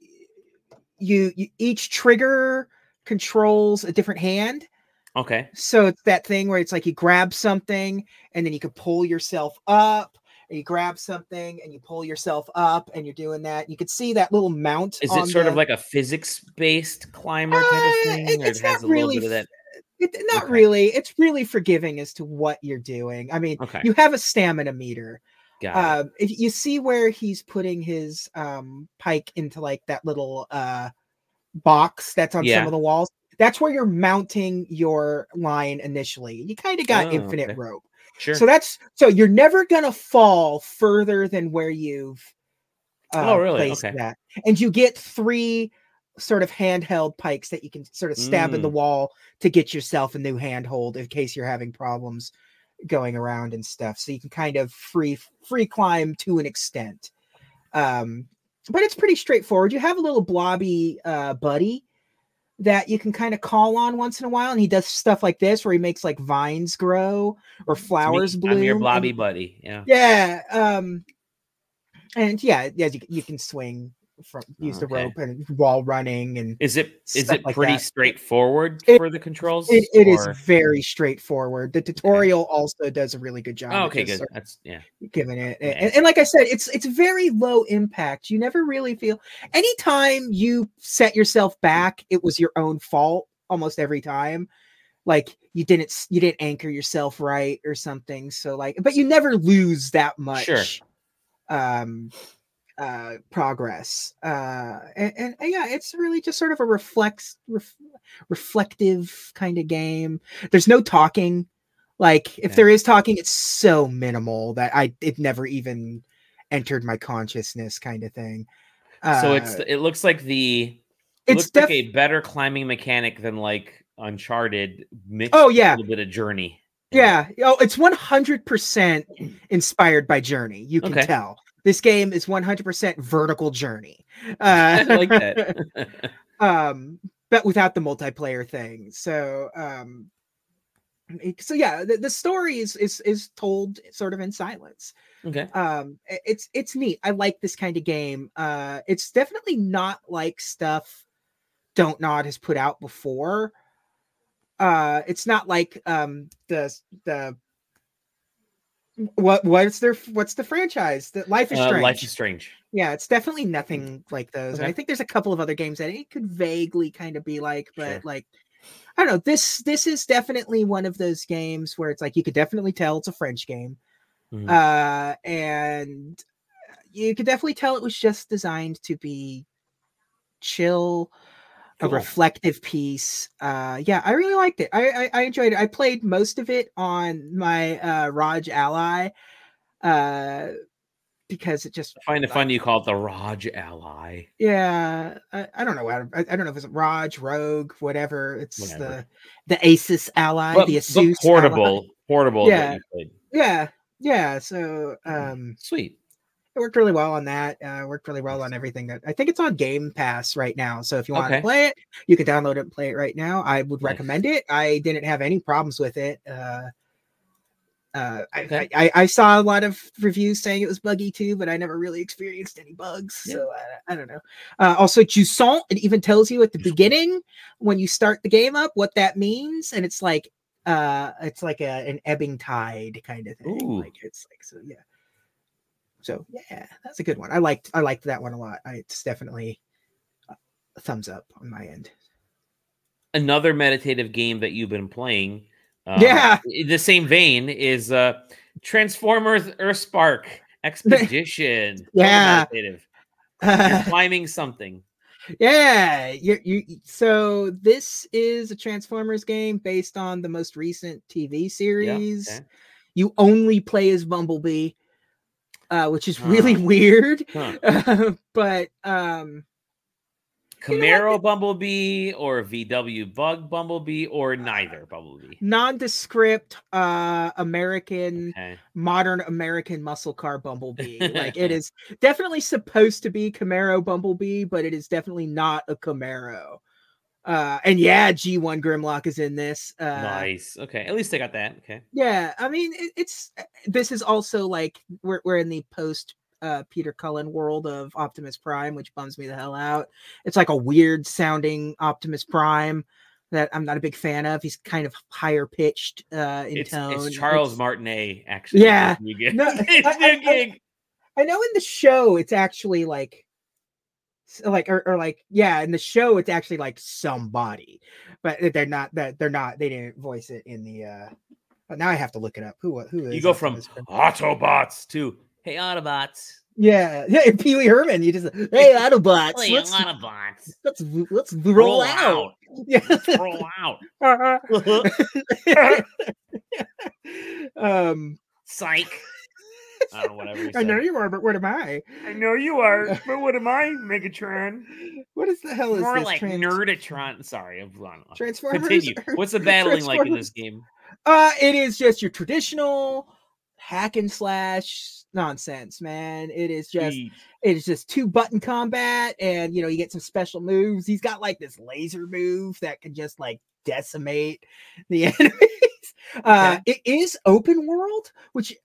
you, you each trigger controls a different hand. Okay. So it's that thing where it's like you grab something and then you can pull yourself up. And you grab something and you pull yourself up, and you're doing that. You could see that little mount. Is it sort the- of like a physics-based climber kind Uh, of thing, it- it's it not has a little really bit of that? It, not Okay. really. It's really forgiving as to what you're doing. I mean, Okay, you have a stamina meter. got. Um, if you see where he's putting his um pike into like that little uh box that's on Yeah. some of the walls. That's where you're mounting your line initially. You kind of got Oh, infinite okay. rope. Sure. So that's so you're never gonna fall further than where you've uh, Oh, really? placed Okay. that. And you get three sort of handheld pikes that you can sort of stab in the Mm. wall to get yourself a new handhold in case you're having problems going around and stuff. So you can kind of free free climb to an extent. Um, but it's pretty straightforward. You have a little blobby uh, buddy that you can kind of call on once in a while, and he does stuff like this where he makes like vines grow or me- flowers bloom. I'm your and- blobby buddy. Yeah. yeah. Um, and yeah, yeah, you, you can swing from use the rope and while running, and Is it is it like pretty that. straightforward It- for the controls? it, it is very straightforward. The tutorial also does a really good job. Oh, okay, good. That's yeah. giving it, Yeah. and, and like I said, it's it's very low impact. You never really feel anytime you set yourself back, it was your own fault almost every time. Like you didn't you didn't anchor yourself right or something. So like, but you never lose that much. Sure. Um, uh progress uh and, and, and yeah it's really just sort of a reflex ref, reflective kind of game there's no talking like if Yeah. there is talking it's so minimal that i it never even entered my consciousness kind of thing uh, so it's it looks like the it it's looks def- like a better climbing mechanic than like Uncharted Oh, yeah. a little bit of Journey. yeah oh it's 100% inspired by journey you can Okay. tell this game is 100% vertical journey uh I like that. um but without the multiplayer thing. So um so yeah the, the story is is is told sort of in silence. Okay. um it's it's neat. I like this kind of game. Uh it's definitely not like stuff don't nod has put out before. Uh it's not like um the the what what's their what's the franchise that life is Uh, strange Life is Strange. yeah, it's definitely nothing like those. And I think there's a couple of other games that it could vaguely kind of be like, but Sure. like I don't know. This this is definitely one of those games where it's like you could definitely tell it's a French game. Mhm. Uh and you could definitely tell it was just designed to be chill, a Cool. reflective piece. Uh yeah, I really liked it. I, I I enjoyed it. I played most of it on my uh Raj Ally. Uh because it just I find it funny you call it the Raj Ally. Yeah, I, I don't know. I, I don't know if it's Raj, Rogue, whatever. It's Whatever. the the Asus ally, But, the Asus ally. portable, portable. Yeah. Yeah. Yeah, yeah. So um, Sweet. It worked really well on that. Uh, worked really well on everything. That I think it's on Game Pass right now. So if you want to play it, you can download it and play it right now. I would Nice. recommend it. I didn't have any problems with it. Uh, uh, I, Okay. I, I I saw a lot of reviews saying it was buggy too, but I never really experienced any bugs. Yeah. So I, I don't know. Uh, also, Jusant, it even tells you at the beginning when you start the game up what that means, and it's like uh, it's like a, an ebbing tide kind of thing. Ooh. Like it's like so, yeah. So yeah, that's a good one. I liked I liked that one a lot. I, it's definitely a thumbs up on my end. Another meditative game that you've been playing. uh, Yeah. In the same vein is uh Transformers Earthspark Expedition. Yeah. climbing something. Yeah, you you so this is a Transformers game based on the most recent TV Yeah. series. okay. You only play as Bumblebee, uh, which is really Huh. weird. Huh. but um You know? Camaro Bumblebee or VW Bug Bumblebee or neither Bumblebee. nondescript uh American Okay. modern American muscle car Bumblebee. like it is definitely supposed to be Camaro Bumblebee, but it is definitely not a Camaro. Uh, and yeah, G1 Grimlock is in this. Uh, nice. Okay. At least I got that. Okay. Yeah, I mean, it, it's this is also like we're we're in the post uh, Peter Cullen world of Optimus Prime, which bums me the hell out. It's like a weird sounding Optimus Prime that I'm not a big fan of. He's kind of higher pitched uh, in It's, tone. it's Charles It's- Martinet, actually. Yeah. No, it's I- I- I-. I know in the show it's actually like s- like or, or like yeah in the show it's actually like somebody but they're not that they're not they didn't voice it in the uh but now I have to look it up. Who who is You go from Autobots to Hey Autobots. yeah yeah Pee Wee Herman. You just hey Autobots, Hey let's Autobots. let's let's roll, out. Yeah. Roll out. um, Psych. I don't know, whatever. I know you are, but what am I? I know you are, but what am I, Megatron? What is the hell is More this? like trans- Nerdatron. Sorry, I'm wrong. Transformers. Continue. What's the battling like in this game? Uh, it is just your traditional hack and slash nonsense, man. It is just Jeez. it is just two button combat, and you know you get some special moves. He's got like this laser move that can just like decimate the enemies. Uh, it is open world, which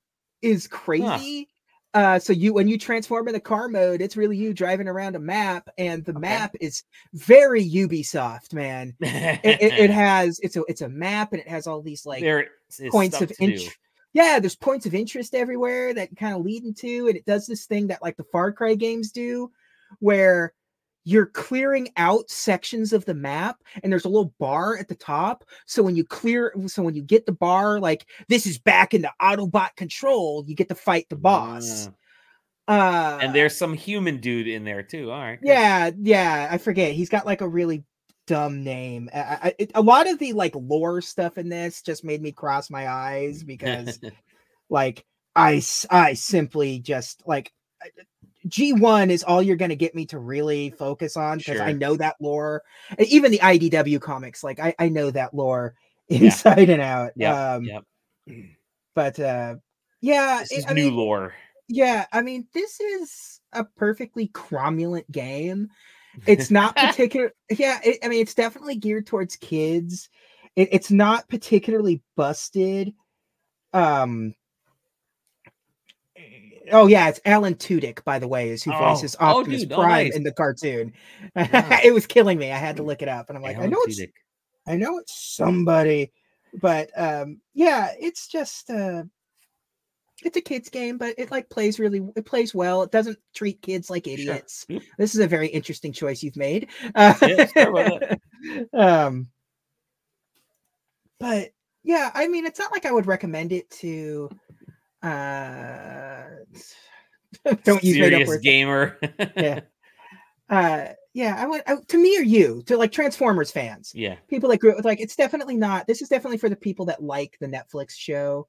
is crazy. Uh, so you when you transform in the car mode, it's really you driving around a map, and the Okay. map is very Ubisoft, man. It, it, it has it's a it's a map, and it has all these like there points of interest. Yeah, there's points of interest everywhere that kind of lead into, and it does this thing that like the Far Cry games do, where you're clearing out sections of the map, and there's a little bar at the top. So when you clear, so when you get the bar, like this is back into Autobot control, you get to fight the boss. Ah. Uh, and there's some human dude in there too. All right. good. yeah, yeah, I forget. He's got like a really dumb name. I, I, it, a lot of the like lore stuff in this just made me cross my eyes because like i i simply just like G1 is all you're going to get me to really focus on because I know that lore. Even the IDW comics, like I, I know that lore inside and out. Yep, um, yep. But uh, yeah, This it- is I new mean, lore. yeah, I mean, this is a perfectly cromulent game. It's not particular. yeah, it, I mean, it's definitely geared towards kids. It, it's not particularly busted. Um. Oh yeah, it's Alan Tudyk, by the way, is who Oh. voices Oh, Optimus dude. Oh, Prime nice. in the cartoon. Wow. it was killing me. I had to look it up, and I'm like, I Alan know it's I know it's somebody, but um, yeah, it's just uh, it's a kids game, but it like plays really, it plays well. It doesn't treat kids like idiots. Yep. This is a very interesting choice you've made. Uh, Yeah, um, but yeah, I mean, it's not like I would recommend it to. Uh, don't use made up Serious words. gamer. Yeah. Uh, yeah, I would I, to me or you to like Transformers fans yeah. people that grew up with like it's definitely not this is definitely for the people that like the netflix show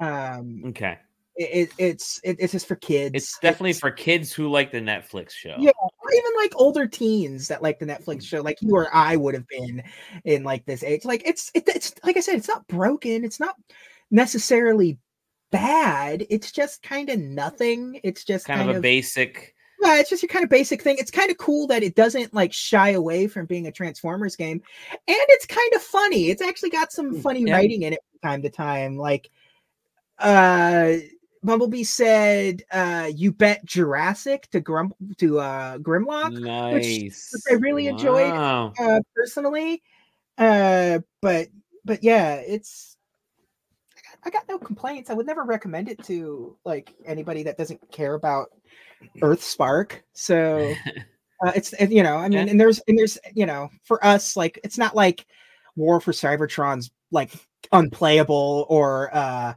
um Okay. it, it- it's it, it's just for kids It's definitely for kids who like the Netflix show. Yeah. or even like older teens that like the netflix show like you or i would have been in like this age like it's it, it's like i said it's not broken it's not necessarily bad it's just kind of nothing it's just Kind, of a basic. Yeah, it's just your kind of basic thing. It's kind of cool that it doesn't like shy away from being a Transformers game. And it's kind of funny. It's actually got some funny Yeah. writing in it from time to time. Like uh Bumblebee said, uh, you bet Jurassic to Grum to uh Grimlock, Nice. which I really enjoyed. Uh personally. Uh but but yeah, it's I got no complaints. I would never recommend it to like anybody that doesn't care about Earth Spark. So uh, it's you know, I mean, Yeah. and there's and there's you know, for us, like it's not like War for Cybertron's like unplayable or uh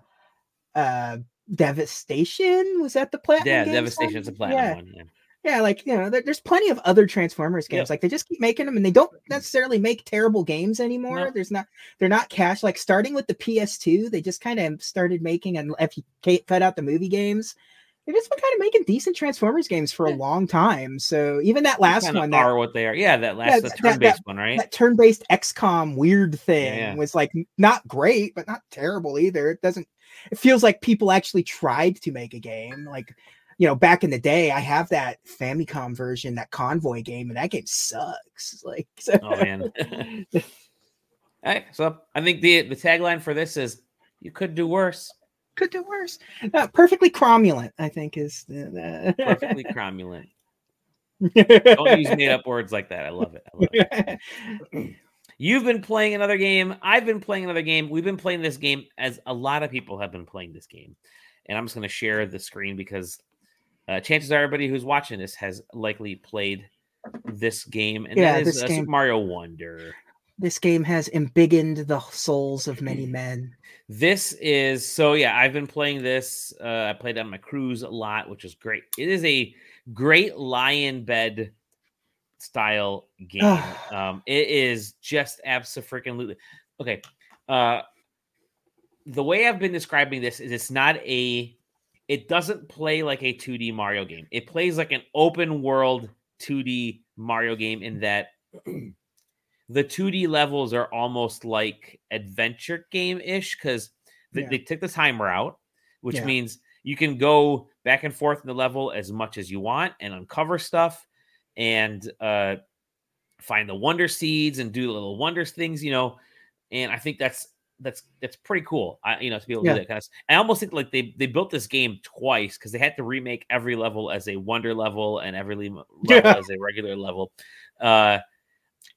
uh Devastation. Was that the platinum? yeah, Games Devastation is a platinum Yeah, one. Yeah. Yeah, like you know, there, there's plenty of other Transformers games. Yep. Like they just keep making them, and they don't necessarily make terrible games anymore. No. There's not, they're not cash. Like starting with the PS2, they just kind of started making, and if you cut out the movie games, they've just been kind of making decent Transformers games for a long time. So even that last one, that, are what they are. Yeah, that last Yeah, the that- that- turn-based one, right? that turn-based XCOM weird thing yeah. was like not great, but not terrible either. It doesn't. It feels like people actually tried to make a game. Like you know, back in the day, I have that Famicom version, that Convoy game, and that game sucks. Like, so. oh man. All right, so I think the the tagline for this is "You could do worse." Could do worse. Uh, perfectly cromulent, I think, is the, the... perfectly cromulent. Don't use made up words like that. I love it. I love it. You've been playing another game. I've been playing another game. We've been playing this game as a lot of people have been playing this game. And I'm just going to share the screen because uh, chances are everybody who's watching this has likely played this game. And Yeah, that is this uh, game- Super Mario Wonder. this game has embiggened the souls of many men. This is so yeah. I've been playing this. Uh, I played on my cruise a lot, which is great. It is a great lion bed style game. um, it is just absolutely okay. Uh, the way I've been describing this is it's not a. It doesn't play like a 2D Mario game. It plays like an open world 2D Mario game in that the 2D levels are almost like adventure game ish because they, Yeah. they took the timer out, which Yeah. means you can go back and forth in the level as much as you want and uncover stuff and uh, find the wonder seeds and do the little wonders things, you know. And I think that's that's that's pretty cool. I you know to be able to Yeah. do that kind of. I almost think like they they built this game twice because they had to remake every level as a wonder level and every level Yeah. as a regular level. Uh,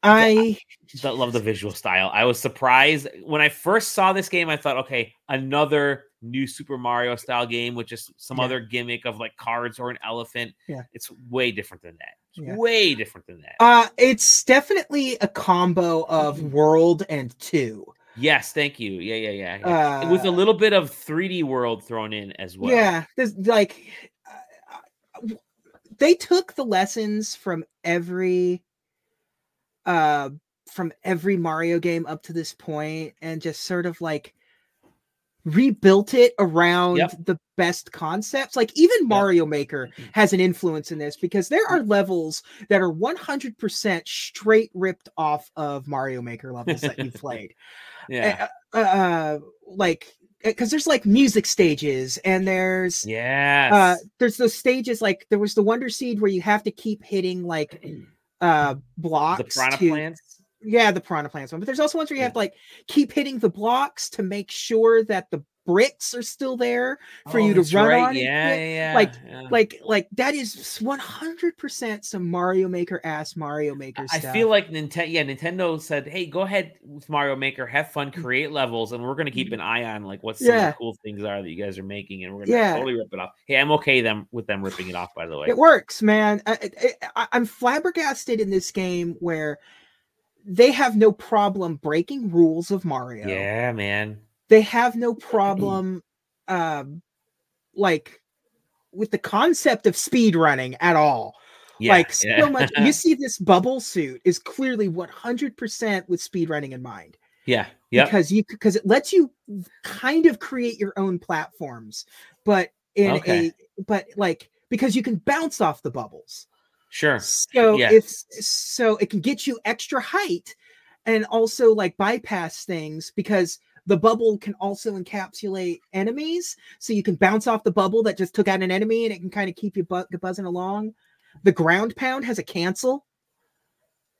I that love the visual style. I was surprised when I first saw this game. I thought, okay, another new Super Mario style game with just some Yeah. other gimmick of like cards or an elephant. Yeah. it's way different than that. Yeah. way different than that. uh it's definitely a combo of world and two. Yes, thank you. Yeah, yeah, yeah. yeah. Uh, with a little bit of 3D world thrown in as well. Yeah, there's like uh, they took the lessons from every uh from every Mario game up to this point and just sort of like rebuilt it around Yep. the best concepts. Like even Mario Maker has an influence in this because there are levels that are 100% straight ripped off of Mario Maker levels that you've played yeah, uh, uh like because there's like music stages and there's yeah uh there's those stages like there was the wonder seed where you have to keep hitting like uh blocks the piranha to- plants. yeah the piranha plants one but there's also ones where you Yeah. have to like keep hitting the blocks to make sure that the bricks are still there for Oh, you to run right. on Yeah, yeah, yeah. Like- yeah. like like that is 100% some mario maker ass mario maker I stuff feel like Nintendo, yeah, Nintendo said, "Hey, go ahead with Mario Maker, have fun, create levels, and we're going to keep an eye on like what some of Mm. Yeah. the cool things are that you guys are making, and we're going to Yeah. totally rip it off." Hey, I'm okay them with them ripping it off. By the way, It works, man. I, I- I'm flabbergasted in this game where they have no problem breaking rules of Mario. yeah, man. They have no problem, um, like with the concept of speed running at all. Yeah, like so yeah. much. You see, this bubble suit is clearly 100% with speed running in mind yeah, yeah, because you because it lets you kind of create your own platforms, but in Okay. a but like because you can bounce off the bubbles. sure. So yes. it's so it can get you extra height and also like bypass things because the bubble can also encapsulate enemies. So you can bounce off the bubble that just took out an enemy and it can kind of keep you bu- buzzing along. The ground pound has a cancel.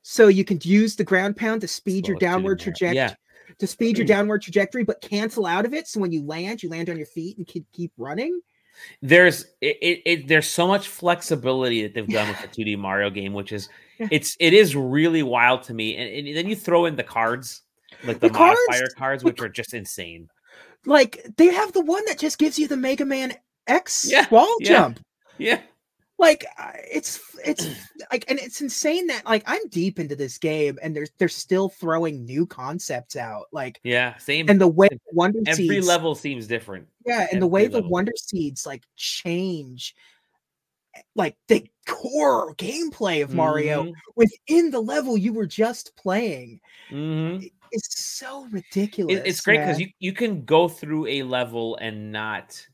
So you can use the ground pound to speed your Slow downward trajectory Yeah, to speed your mm. downward trajectory, but cancel out of it. So when you land, you land on your feet and keep keep running. there's it, it, it. There's so much flexibility that they've done with the 2D Mario game, which is Yeah. it's it is really wild to me. And, and then you throw in the cards, like the, The cards- modifier cards, the which are just insane. Like they have the one that just gives you the Mega Man X Yeah, wall yeah. jump. Yeah, like it's it's like and it's insane that like i'm deep into this game and there's they're still throwing new concepts out like yeah, same. and the way wonder every seeds level seems different. yeah and the way every the wonder seeds like change eh, like the core gameplay of mario Mhm, within the level you were just playing mhm. Is so ridiculous It- it's great because you, you can go through a level and not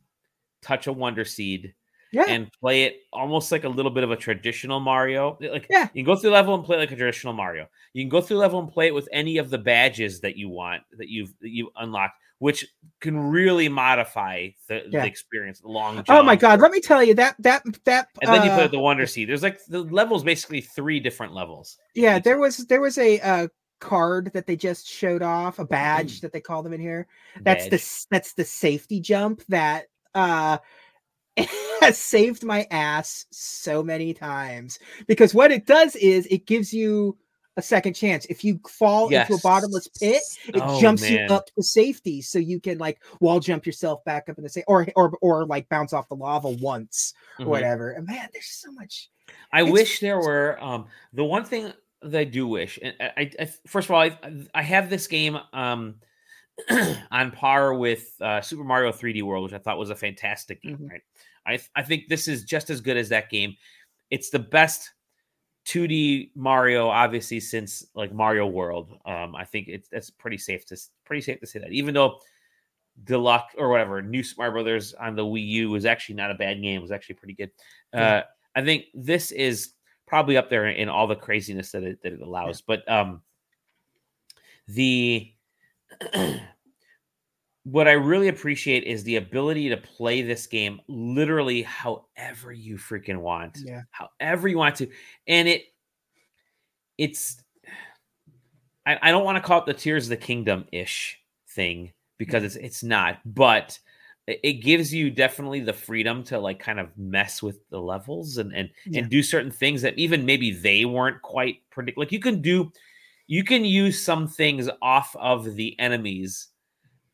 touch a wonder seed Yeah. and play it almost like a little bit of a traditional Mario. Like Yeah. you can go through the level and play like a traditional Mario. You can go through the level and play it with any of the badges that you want that you've that you unlocked, which can really modify the, Yeah. the experience. The long Oh my god, let me tell you that that that And then you play uh, the Wonder Seed. There's like the levels basically three different levels. Yeah, there was there was a uh, card that they just showed off, a Mm. badge that they call them in here. That's the badge. s- that's the safety jump that uh has saved my ass so many times because what it does is it gives you a second chance. If you fall into a bottomless pit, it Oh, jumps man. you up to safety, so you can like wall jump yourself back up in the same, or or or like bounce off the lava once or Mhm. whatever. And man, there's so much. I It's- wish there were um the one thing that I do wish, and I, I- first of all, I, I have this game um on par with uh, Super Mario 3D World, which I thought was a fantastic game. Mhm. Right, I I think this is just as good as that game. It's the best 2D Mario, obviously, since like Mario World. Um, I think it's that's pretty safe to pretty safe to say that, even though. Deluxe or whatever, New Smart Brothers on the Wii U was actually not a bad game. It was actually pretty good. Yeah. Uh, I think this is probably up there in all the craziness that it, that it allows. But um, the what I really appreciate is the ability to play this game literally however you freaking want, Yeah. however you want to, and it it's I, I don't want to call it the Tears of the Kingdom ish thing because it's it's not, but it gives you definitely the freedom to like kind of mess with the levels and and Yeah. and do certain things that even maybe they weren't quite predict. Like you can do, you can use some things off of the enemies,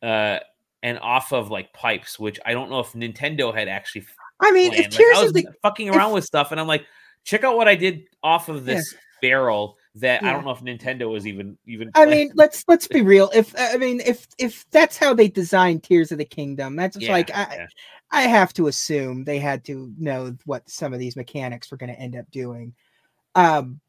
uh, and off of like pipes, which I don't know if Nintendo had actually I mean, planned. if Like, Tears I was fucking around with stuff, and I'm like, check out what I did off of Yeah. this barrel. That I don't know if Nintendo was even even. I mean, let's let's be real. If I mean, if if that's how they designed Tears of the Kingdom, that's Yeah, like I yeah. I have to assume they had to know what some of these mechanics were going to end up doing. Um,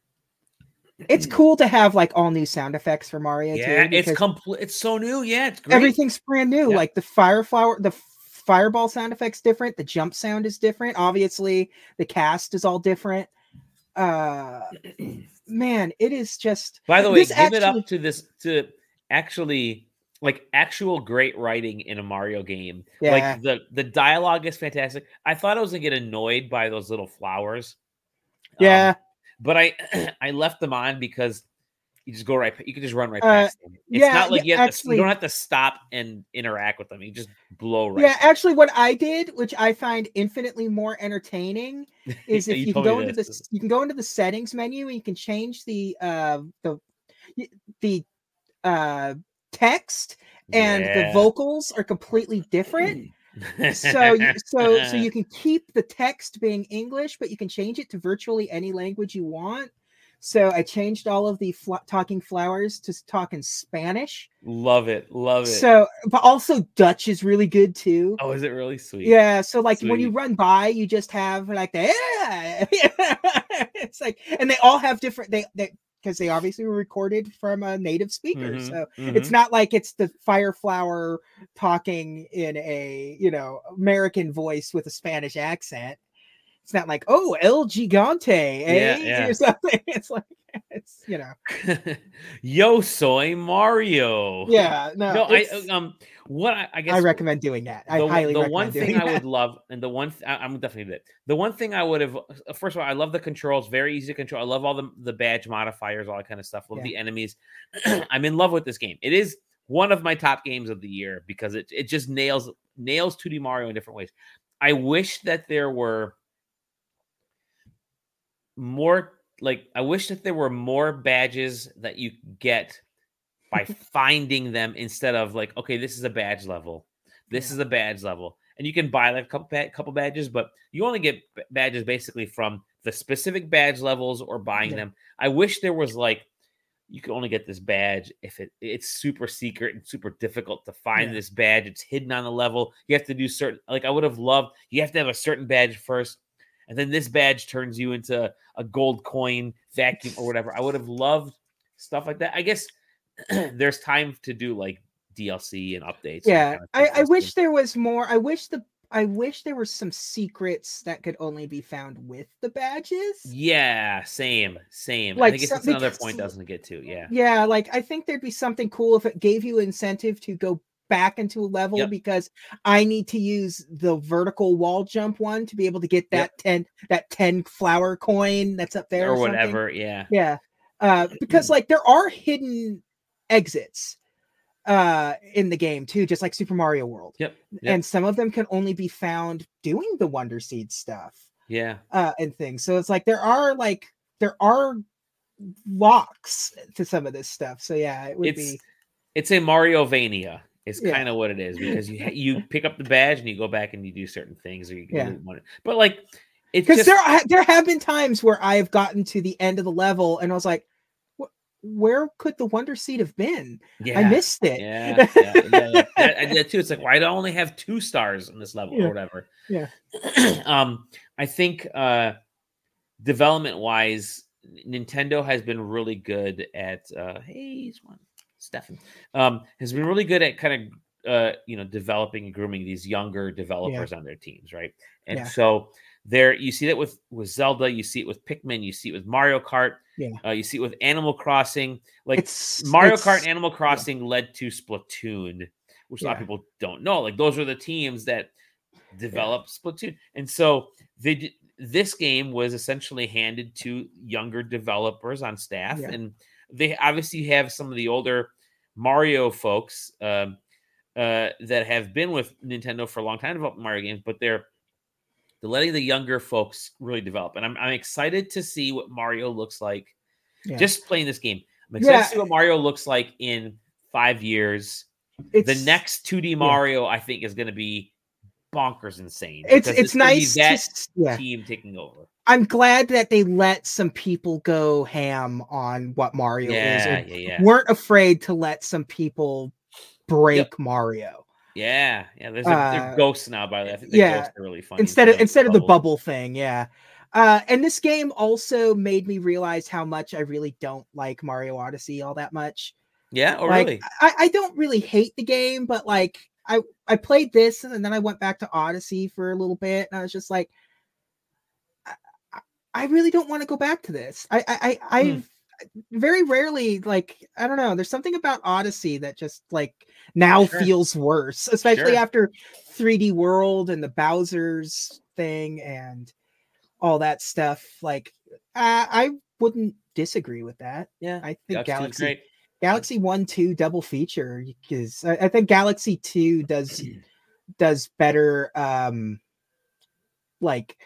it's cool to have like all new sound effects for Mario yeah, too. it's complete. It's so new. Yeah, it's great. everything's brand new. Yeah. Like the fire flower, the fireball sound effects different. The jump sound is different. Obviously, the cast is all different. Uh, man, it is just By the way, give it up to this to actually like actual great writing in a Mario game. Yeah. Like the the dialogue is fantastic. I thought I was gonna get annoyed by those little flowers. Um, yeah. but I I left them on because you just go right. You can just run right Uh, past them. It's yeah, not like yeah, you, have to, actually- you don't have to stop and interact with them. You just blow right. Yeah, actually, what I did, which I find infinitely more entertaining, is if you you, can go into the this. s- you can go into the settings menu and you can change the uh the the uh text and the vocals are completely different. so you, so so you can keep the text being English, but you can change it to virtually any language you want. So I changed all of the fl- talking flowers to talk in Spanish. love it, love it. So, but also Dutch is really good too. oh, is it really sweet? Yeah, so like when you run by, you just have like the yeah. it's like, and they all have different they they because they obviously were recorded from a native speaker, Mhm, so it's mhm. not like it's the fire flower talking in a you know American voice with a Spanish accent. It's not like oh El Gigante, eh? yeah. Or something. It's like it's you know Yo soy Mario. yeah no. No, I um what I, I guess I recommend doing that. I the, highly the one thing I that. would love, and the one th- I, am definitely it. The one thing I would have, uh, first of all, I love the controls, very easy to control. I love all the the badge modifiers, all that kind of stuff. Love Yeah. the enemies. I'm in love with this game. It is one of my top games of the year because it it just nails nails 2D Mario in different ways. I wish that there were more like I wish that there were more badges that you get by finding them instead of like, okay, this is a badge level. This Yeah. is a badge level. And you can buy like a couple ba- couple badges, but you only get b- badges basically from the specific badge levels or buying Yeah. them. I wish there was like you could only get this badge if it it's super secret and super difficult to find Yeah. this badge. It's hidden on the level. You have to do certain like I would have loved you have to have a certain badge first and then this badge turns you into a gold coin vacuum or whatever. I would have loved stuff like that. I guess there's time to do like DLC and updates. and yeah kind of I, I wish there was more i wish the I wish there were some secrets that could only be found with the badges. Yeah, same, same. Like I think it's some- another because- point doesn't get to. Yeah. Yeah, like I think there'd be something cool if it gave you incentive to go back into a level Yep. because I need to use the vertical wall jump one to be able to get that 10 that 10 flower coin that's up there Or something. whatever. Yeah. Yeah. Uh because like there are hidden exits uh in the game too just like Super Mario World. Yep. Yep. And some of them can only be found doing the Wonder Seed stuff Yeah. uh and things. So it's like there are like there are locks to some of this stuff. So yeah, it would It's be it's a Mario Vania. Is Yeah. kind of what it is because you you pick up the badge and you go back and you do certain things or you Yeah. yeah. want it. But like it's because there are, there have been times where I've gotten to the end of the level and I was like, where could the Wonder Seed have been? yeah, I missed it. Yeah, yeah, yeah. That- that too. It's like why do I only have two stars in this level Yeah. or whatever? Yeah. um, I think uh, development wise, Nintendo has been really good at. Uh, hey, he's one. Stefan um, has been really good at kind of uh, you know developing and grooming these younger developers on their teams, right? And Yeah. so there, you see that with with Zelda, you see it with Pikmin, you see it with Mario Kart, Yeah. uh, you see it with Animal Crossing. Like It's Mario it's- Kart and Animal Crossing led to Splatoon, which a lot of people don't know. Like those are the teams that developed Splatoon, and so they this game was essentially handed to younger developers on staff, Yeah. and they obviously have some of the older Mario folks um, uh, that have been with Nintendo for a long time developing Mario games, but they're they're letting the younger folks really develop, and I'm I'm excited to see what Mario looks like Yeah. just playing this game. I'm excited Yeah. to see what Mario looks like in five years. it's the next 2D Mario, I think, is going to be bonkers insane. it's it's be nice to that s- yeah. team taking over. I'm glad that they let some people go ham on what Mario is. Yeah, and yeah, yeah, weren't afraid to let some people break Mario. yeah, yeah. There's a, Uh, they're ghosts now. By the way, I think the yeah, ghosts are really funny instead of the instead of the bubble. thing yeah uh and this game also made me realize how much i really don't like mario odyssey all that much Yeah, oh like really? I, I don't really hate the game but like i i played this and then i went back to odyssey for a little bit and i was just like I- really don't want to go back to this i i i Hmm. I've very rarely like i don't know there's something about odyssey that just like now Sure. feels worse especially Sure. after 3d world and the bowser's thing and all that stuff like i i wouldn't disagree with that Yeah, i think Galaxy galaxy galaxy 1 2 double feature because I, I think galaxy 2 does does better um like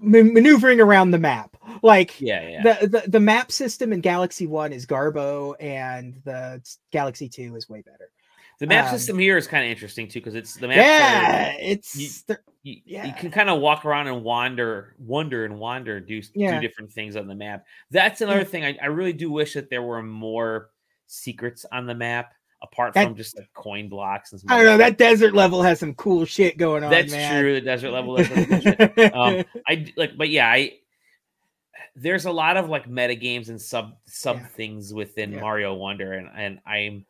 ma- maneuvering around the map like Yeah, yeah. the, the the map system in Galaxy One is Garbo, and the Galaxy Two is way better. the map um, system here is kind of interesting too because it's the map. yeah, it's you- they're- you, you can kind of walk around and wander, wander and wander, do Yeah. do different things on the map. That's another Yeah. thing. I, I really do wish that there were more secrets on the map apart That- from just like coin blocks and. I don't know. That desert level has some cool shit going on. That's man. true. The desert level. Is really good shit. Um, I like, but yeah, I there's a lot of like meta games and sub sub Yeah. things within Yeah. Mario Wonder, and and I'm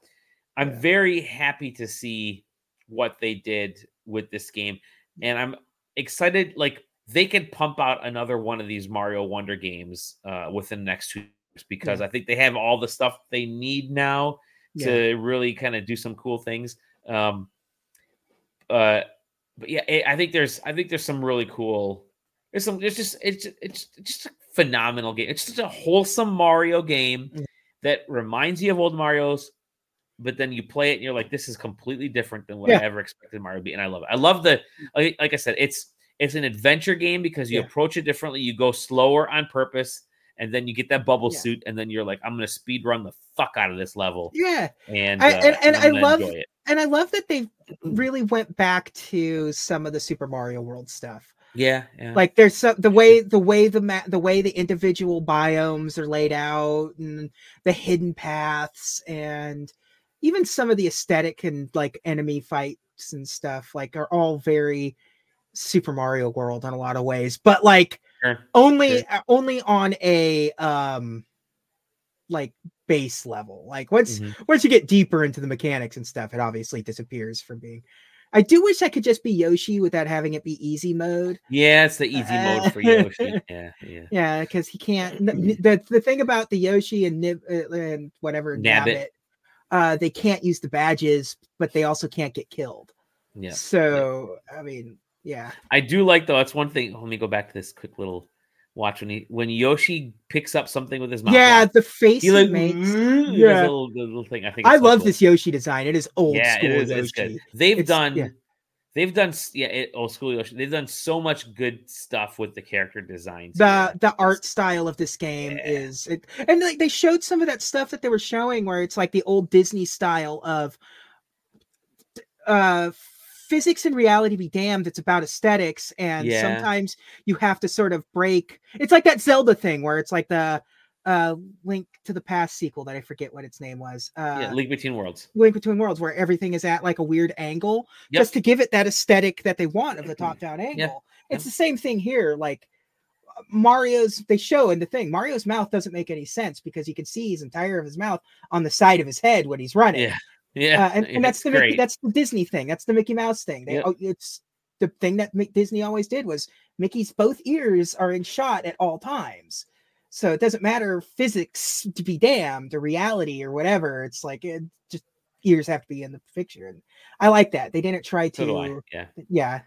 I'm Yeah. very happy to see what they did with this game, and I'm excited. Like they could pump out another one of these Mario Wonder games uh, within the next two years because I think they have all the stuff they need now Yeah. to really kind of do some cool things. Um, uh, but yeah, I I think there's I think there's some really cool. There's some. It's just it's it's just a phenomenal game. It's just a wholesome Mario game that reminds you of old Mario's, but then you play it and you're like, this is completely different than what Yeah. I ever expected Mario to be, and I love it. I love the like, like I said, it's it's an adventure game because you Yeah. approach it differently. You go slower on purpose. And then you get that bubble Yeah. suit, and then you're like, "I'm gonna speed run the fuck out of this level." Yeah, and I- uh, and- and I'm I love- it. and I love that they really went back to some of the Super Mario World stuff. Yeah, yeah. Like there's some, the way the way the ma- the way the individual biomes are laid out and the hidden paths and even some of the aesthetic and like enemy fights and stuff like are all very Super Mario World in a lot of ways. But like Sure. only Sure. uh, only on a um like base level like once Mhm. once you get deeper into the mechanics and stuff it obviously disappears from being I do wish I could just be Yoshi without having it be easy mode. Yeah, it's the easy mode for Yoshi. Yeah, yeah. Yeah, because he can't. n- The the thing about the Yoshi and Nib uh, and whatever Nabbit. Nabbit, uh, they can't use the badges, but they also can't get killed. Yeah. So I mean, yeah, I do like though. That's one thing. Let me go back to this quick little watch when he when Yoshi picks up something with his mouth. yeah, the face he he makes. yeah. Yeah. little, the little thing. I think I love cool. this Yoshi design. It is old Yeah, school it is. Yoshi. It's good. They've It's- done. yeah. They've done yeah, it, old school Yoshi. They've done so much good stuff with the character designs. the the art style of this game Yeah. is it, and like they showed some of that stuff that they were showing where it's like the old disney style of uh physics and reality be damned it's about aesthetics and Yeah. sometimes you have to sort of break it's like that zelda thing where it's like the uh link to the past sequel that i forget what its name was uh yeah, Link Between Worlds. link between worlds where everything is at like a weird angle Yep. just to give it that aesthetic that they want of the top down angle it's the same thing here like mario's they show in the thing mario's mouth doesn't make any sense because you can see his entire of his mouth on the side of his head when he's running Yeah, yeah, uh, and, and that's the Mickey, that's the disney thing that's the mickey mouse thing they, Yep. oh, it's the thing that disney always did was mickey's both ears are in shot at all times so it doesn't matter physics to be damned or reality or whatever it's like it just ears have to be in the picture and i like that they didn't try So to Yeah, yeah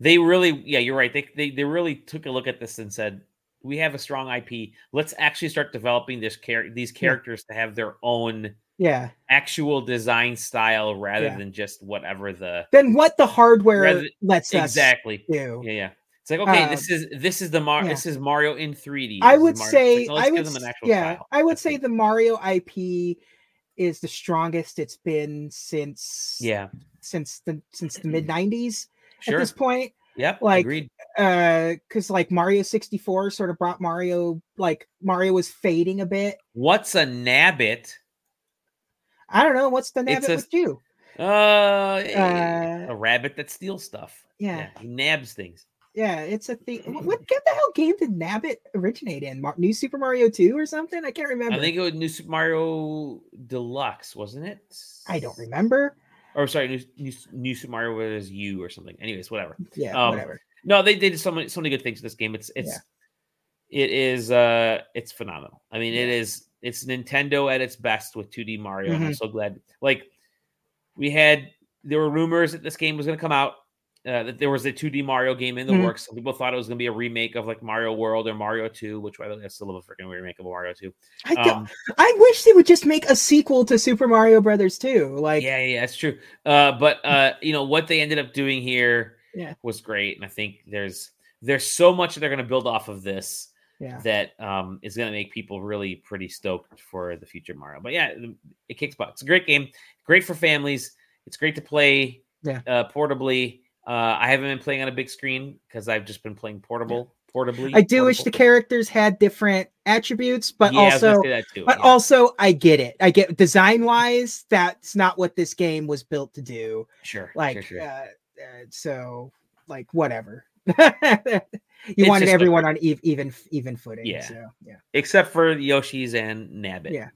they really. Yeah, you're right. They, they they really took a look at this and said, "We have a strong IP. Let's actually start developing this char- these characters to have their own yeah actual design style rather Yeah. than just whatever the then what the hardware Rather- lets us exactly." do Yeah, yeah. It's like okay, Um, this is this is the Mar- yeah. this is Mario in 3D. I would say it's I would them an actual yeah style. I would That's say it. the Mario IP is the strongest it's been since yeah, since the since the mid 90s sure. at this point Yep, like, agreed. uh because like Mario 64 sort of brought Mario like Mario was fading a bit What's a nabbit? I don't know what's the nabbit a- with you Uh, Uh, a rabbit that steals stuff. yeah he nabs things. yeah it's a thing what, what the hell game did Nabbit originate in New Super Mario 2 or something I can't remember I think it was New Super Mario Deluxe, wasn't it? I don't remember Or sorry, New, New, New Super Mario was you or something. Anyways, whatever. yeah Um, whatever No, they, they did so many so many good things in this game. It's it's it is uh it's phenomenal. I mean, it Yeah. is it's Nintendo at its best with 2D Mario. and I'm so glad. Like we had there were rumors that this game was going to come out. Uh, that there was a 2D Mario game in the Mhm. works. Some people thought it was going to be a remake of like Mario World or Mario 2, which by the way, I still love a freaking remake of Mario 2. I don't, Um, I wish they would just make a sequel to Super Mario Brothers 2. Like, yeah, yeah, that's true. Uh, but uh, you know what they ended up doing here Yeah. was great, and I think there's there's so much they're going to build off of this yeah, that um, is going to make people really pretty stoked for the future Mario. But yeah, it kicks butt. It's a great game, great for families. It's great to play Yeah. uh, portably. Uh, I haven't been playing on a big screen because I've just been playing portable, portably. I do wish the characters had different attributes, but Yeah, I was gonna also, too, but yeah. also, I get it. I get design wise, that's not what this game was built to do. sure, Like, sure, sure. Uh, uh, so, like, whatever. you It's wanted everyone on ev- even even footing. Yeah. So, yeah, except for Yoshi's and Nabbit. Yeah.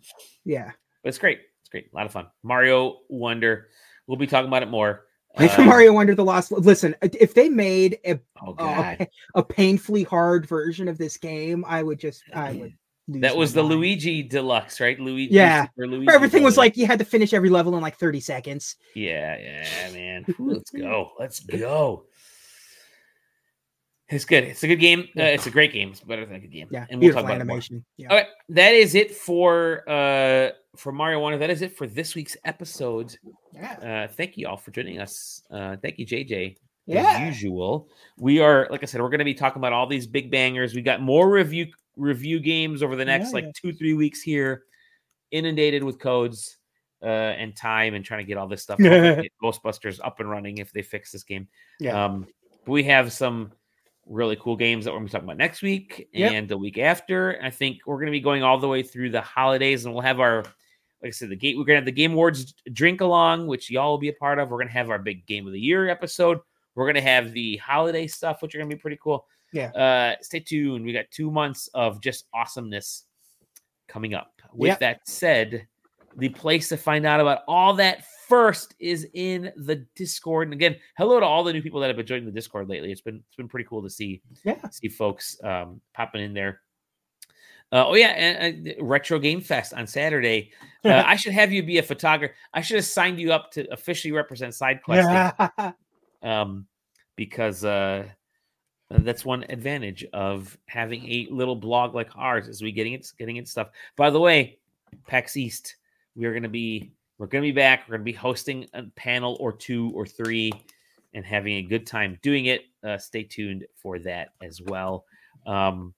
yeah. but it's great. It's great. A lot of fun. Mario Wonder. We'll be talking about it more. For Um, Mario Wonder: The Lost. Listen, if they made a Oh a, a painfully hard version of this game, I would just I would. lose that was the mind. Luigi Deluxe, right? Luigi. Yeah. Super Luigi everything was like you had to finish every level in like 30 seconds. Yeah, yeah, man. Ooh, let's go. Let's go. It's good. It's a good game. Uh, it's a great game. It's better than a good game. Yeah, and we'll talk about animation. Yeah. Okay, that is it for uh for Mario Wonder. That is it for this week's episode. yeah. Uh, thank you all for joining us. Uh, thank you, JJ. Yeah. As usual, we are like I said, we're going to be talking about all these big bangers. We got more review review games over the next Yeah, like yeah. two three weeks here, inundated with codes uh, and time and trying to get all this stuff. Ghostbusters up and running if they fix this game. Yeah. Um, but we have some really cool games that we're going to be talking about next week Yep. and the week after. I think we're going to be going all the way through the holidays, and we'll have our, like I said, the gate. We're going to have the Game Awards drink along, which y'all will be a part of. We're going to have our big Game of the Year episode. We're going to have the holiday stuff, which are going to be pretty cool. Yeah. Uh, stay tuned. We got two months of just awesomeness coming up. With Yep. that said, the place to find out about all that first is in the Discord. And again, hello to all the new people that have been joining the Discord lately. It's been it's been pretty cool to see Yeah. see folks um, popping in there. Uh, oh yeah, and, uh, Retro Game Fest on Saturday. Uh, I should have you be a photographer. I should have signed you up to officially represent SideQuest Yeah. um, because uh, that's one advantage of having a little blog like ours is we getting it getting it stuff. By the way, PAX East, we are going to be we're going to be back. We're going to be hosting a panel or two or three and having a good time doing it. Uh, stay tuned for that as well. Um,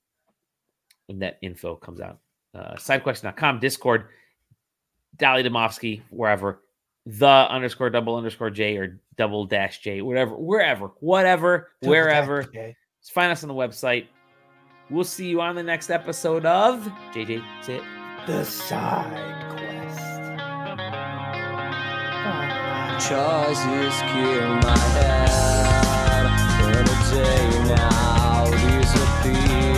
when that info comes out, uh, sidequest.com, Discord, Dali Demovsky, wherever the underscore double underscore J or double dash J, whatever, wherever, whatever, wherever. Just find us on the website. We'll see you on the next episode of JJ. Say it. The side choices kill my head. In a day now, disappear.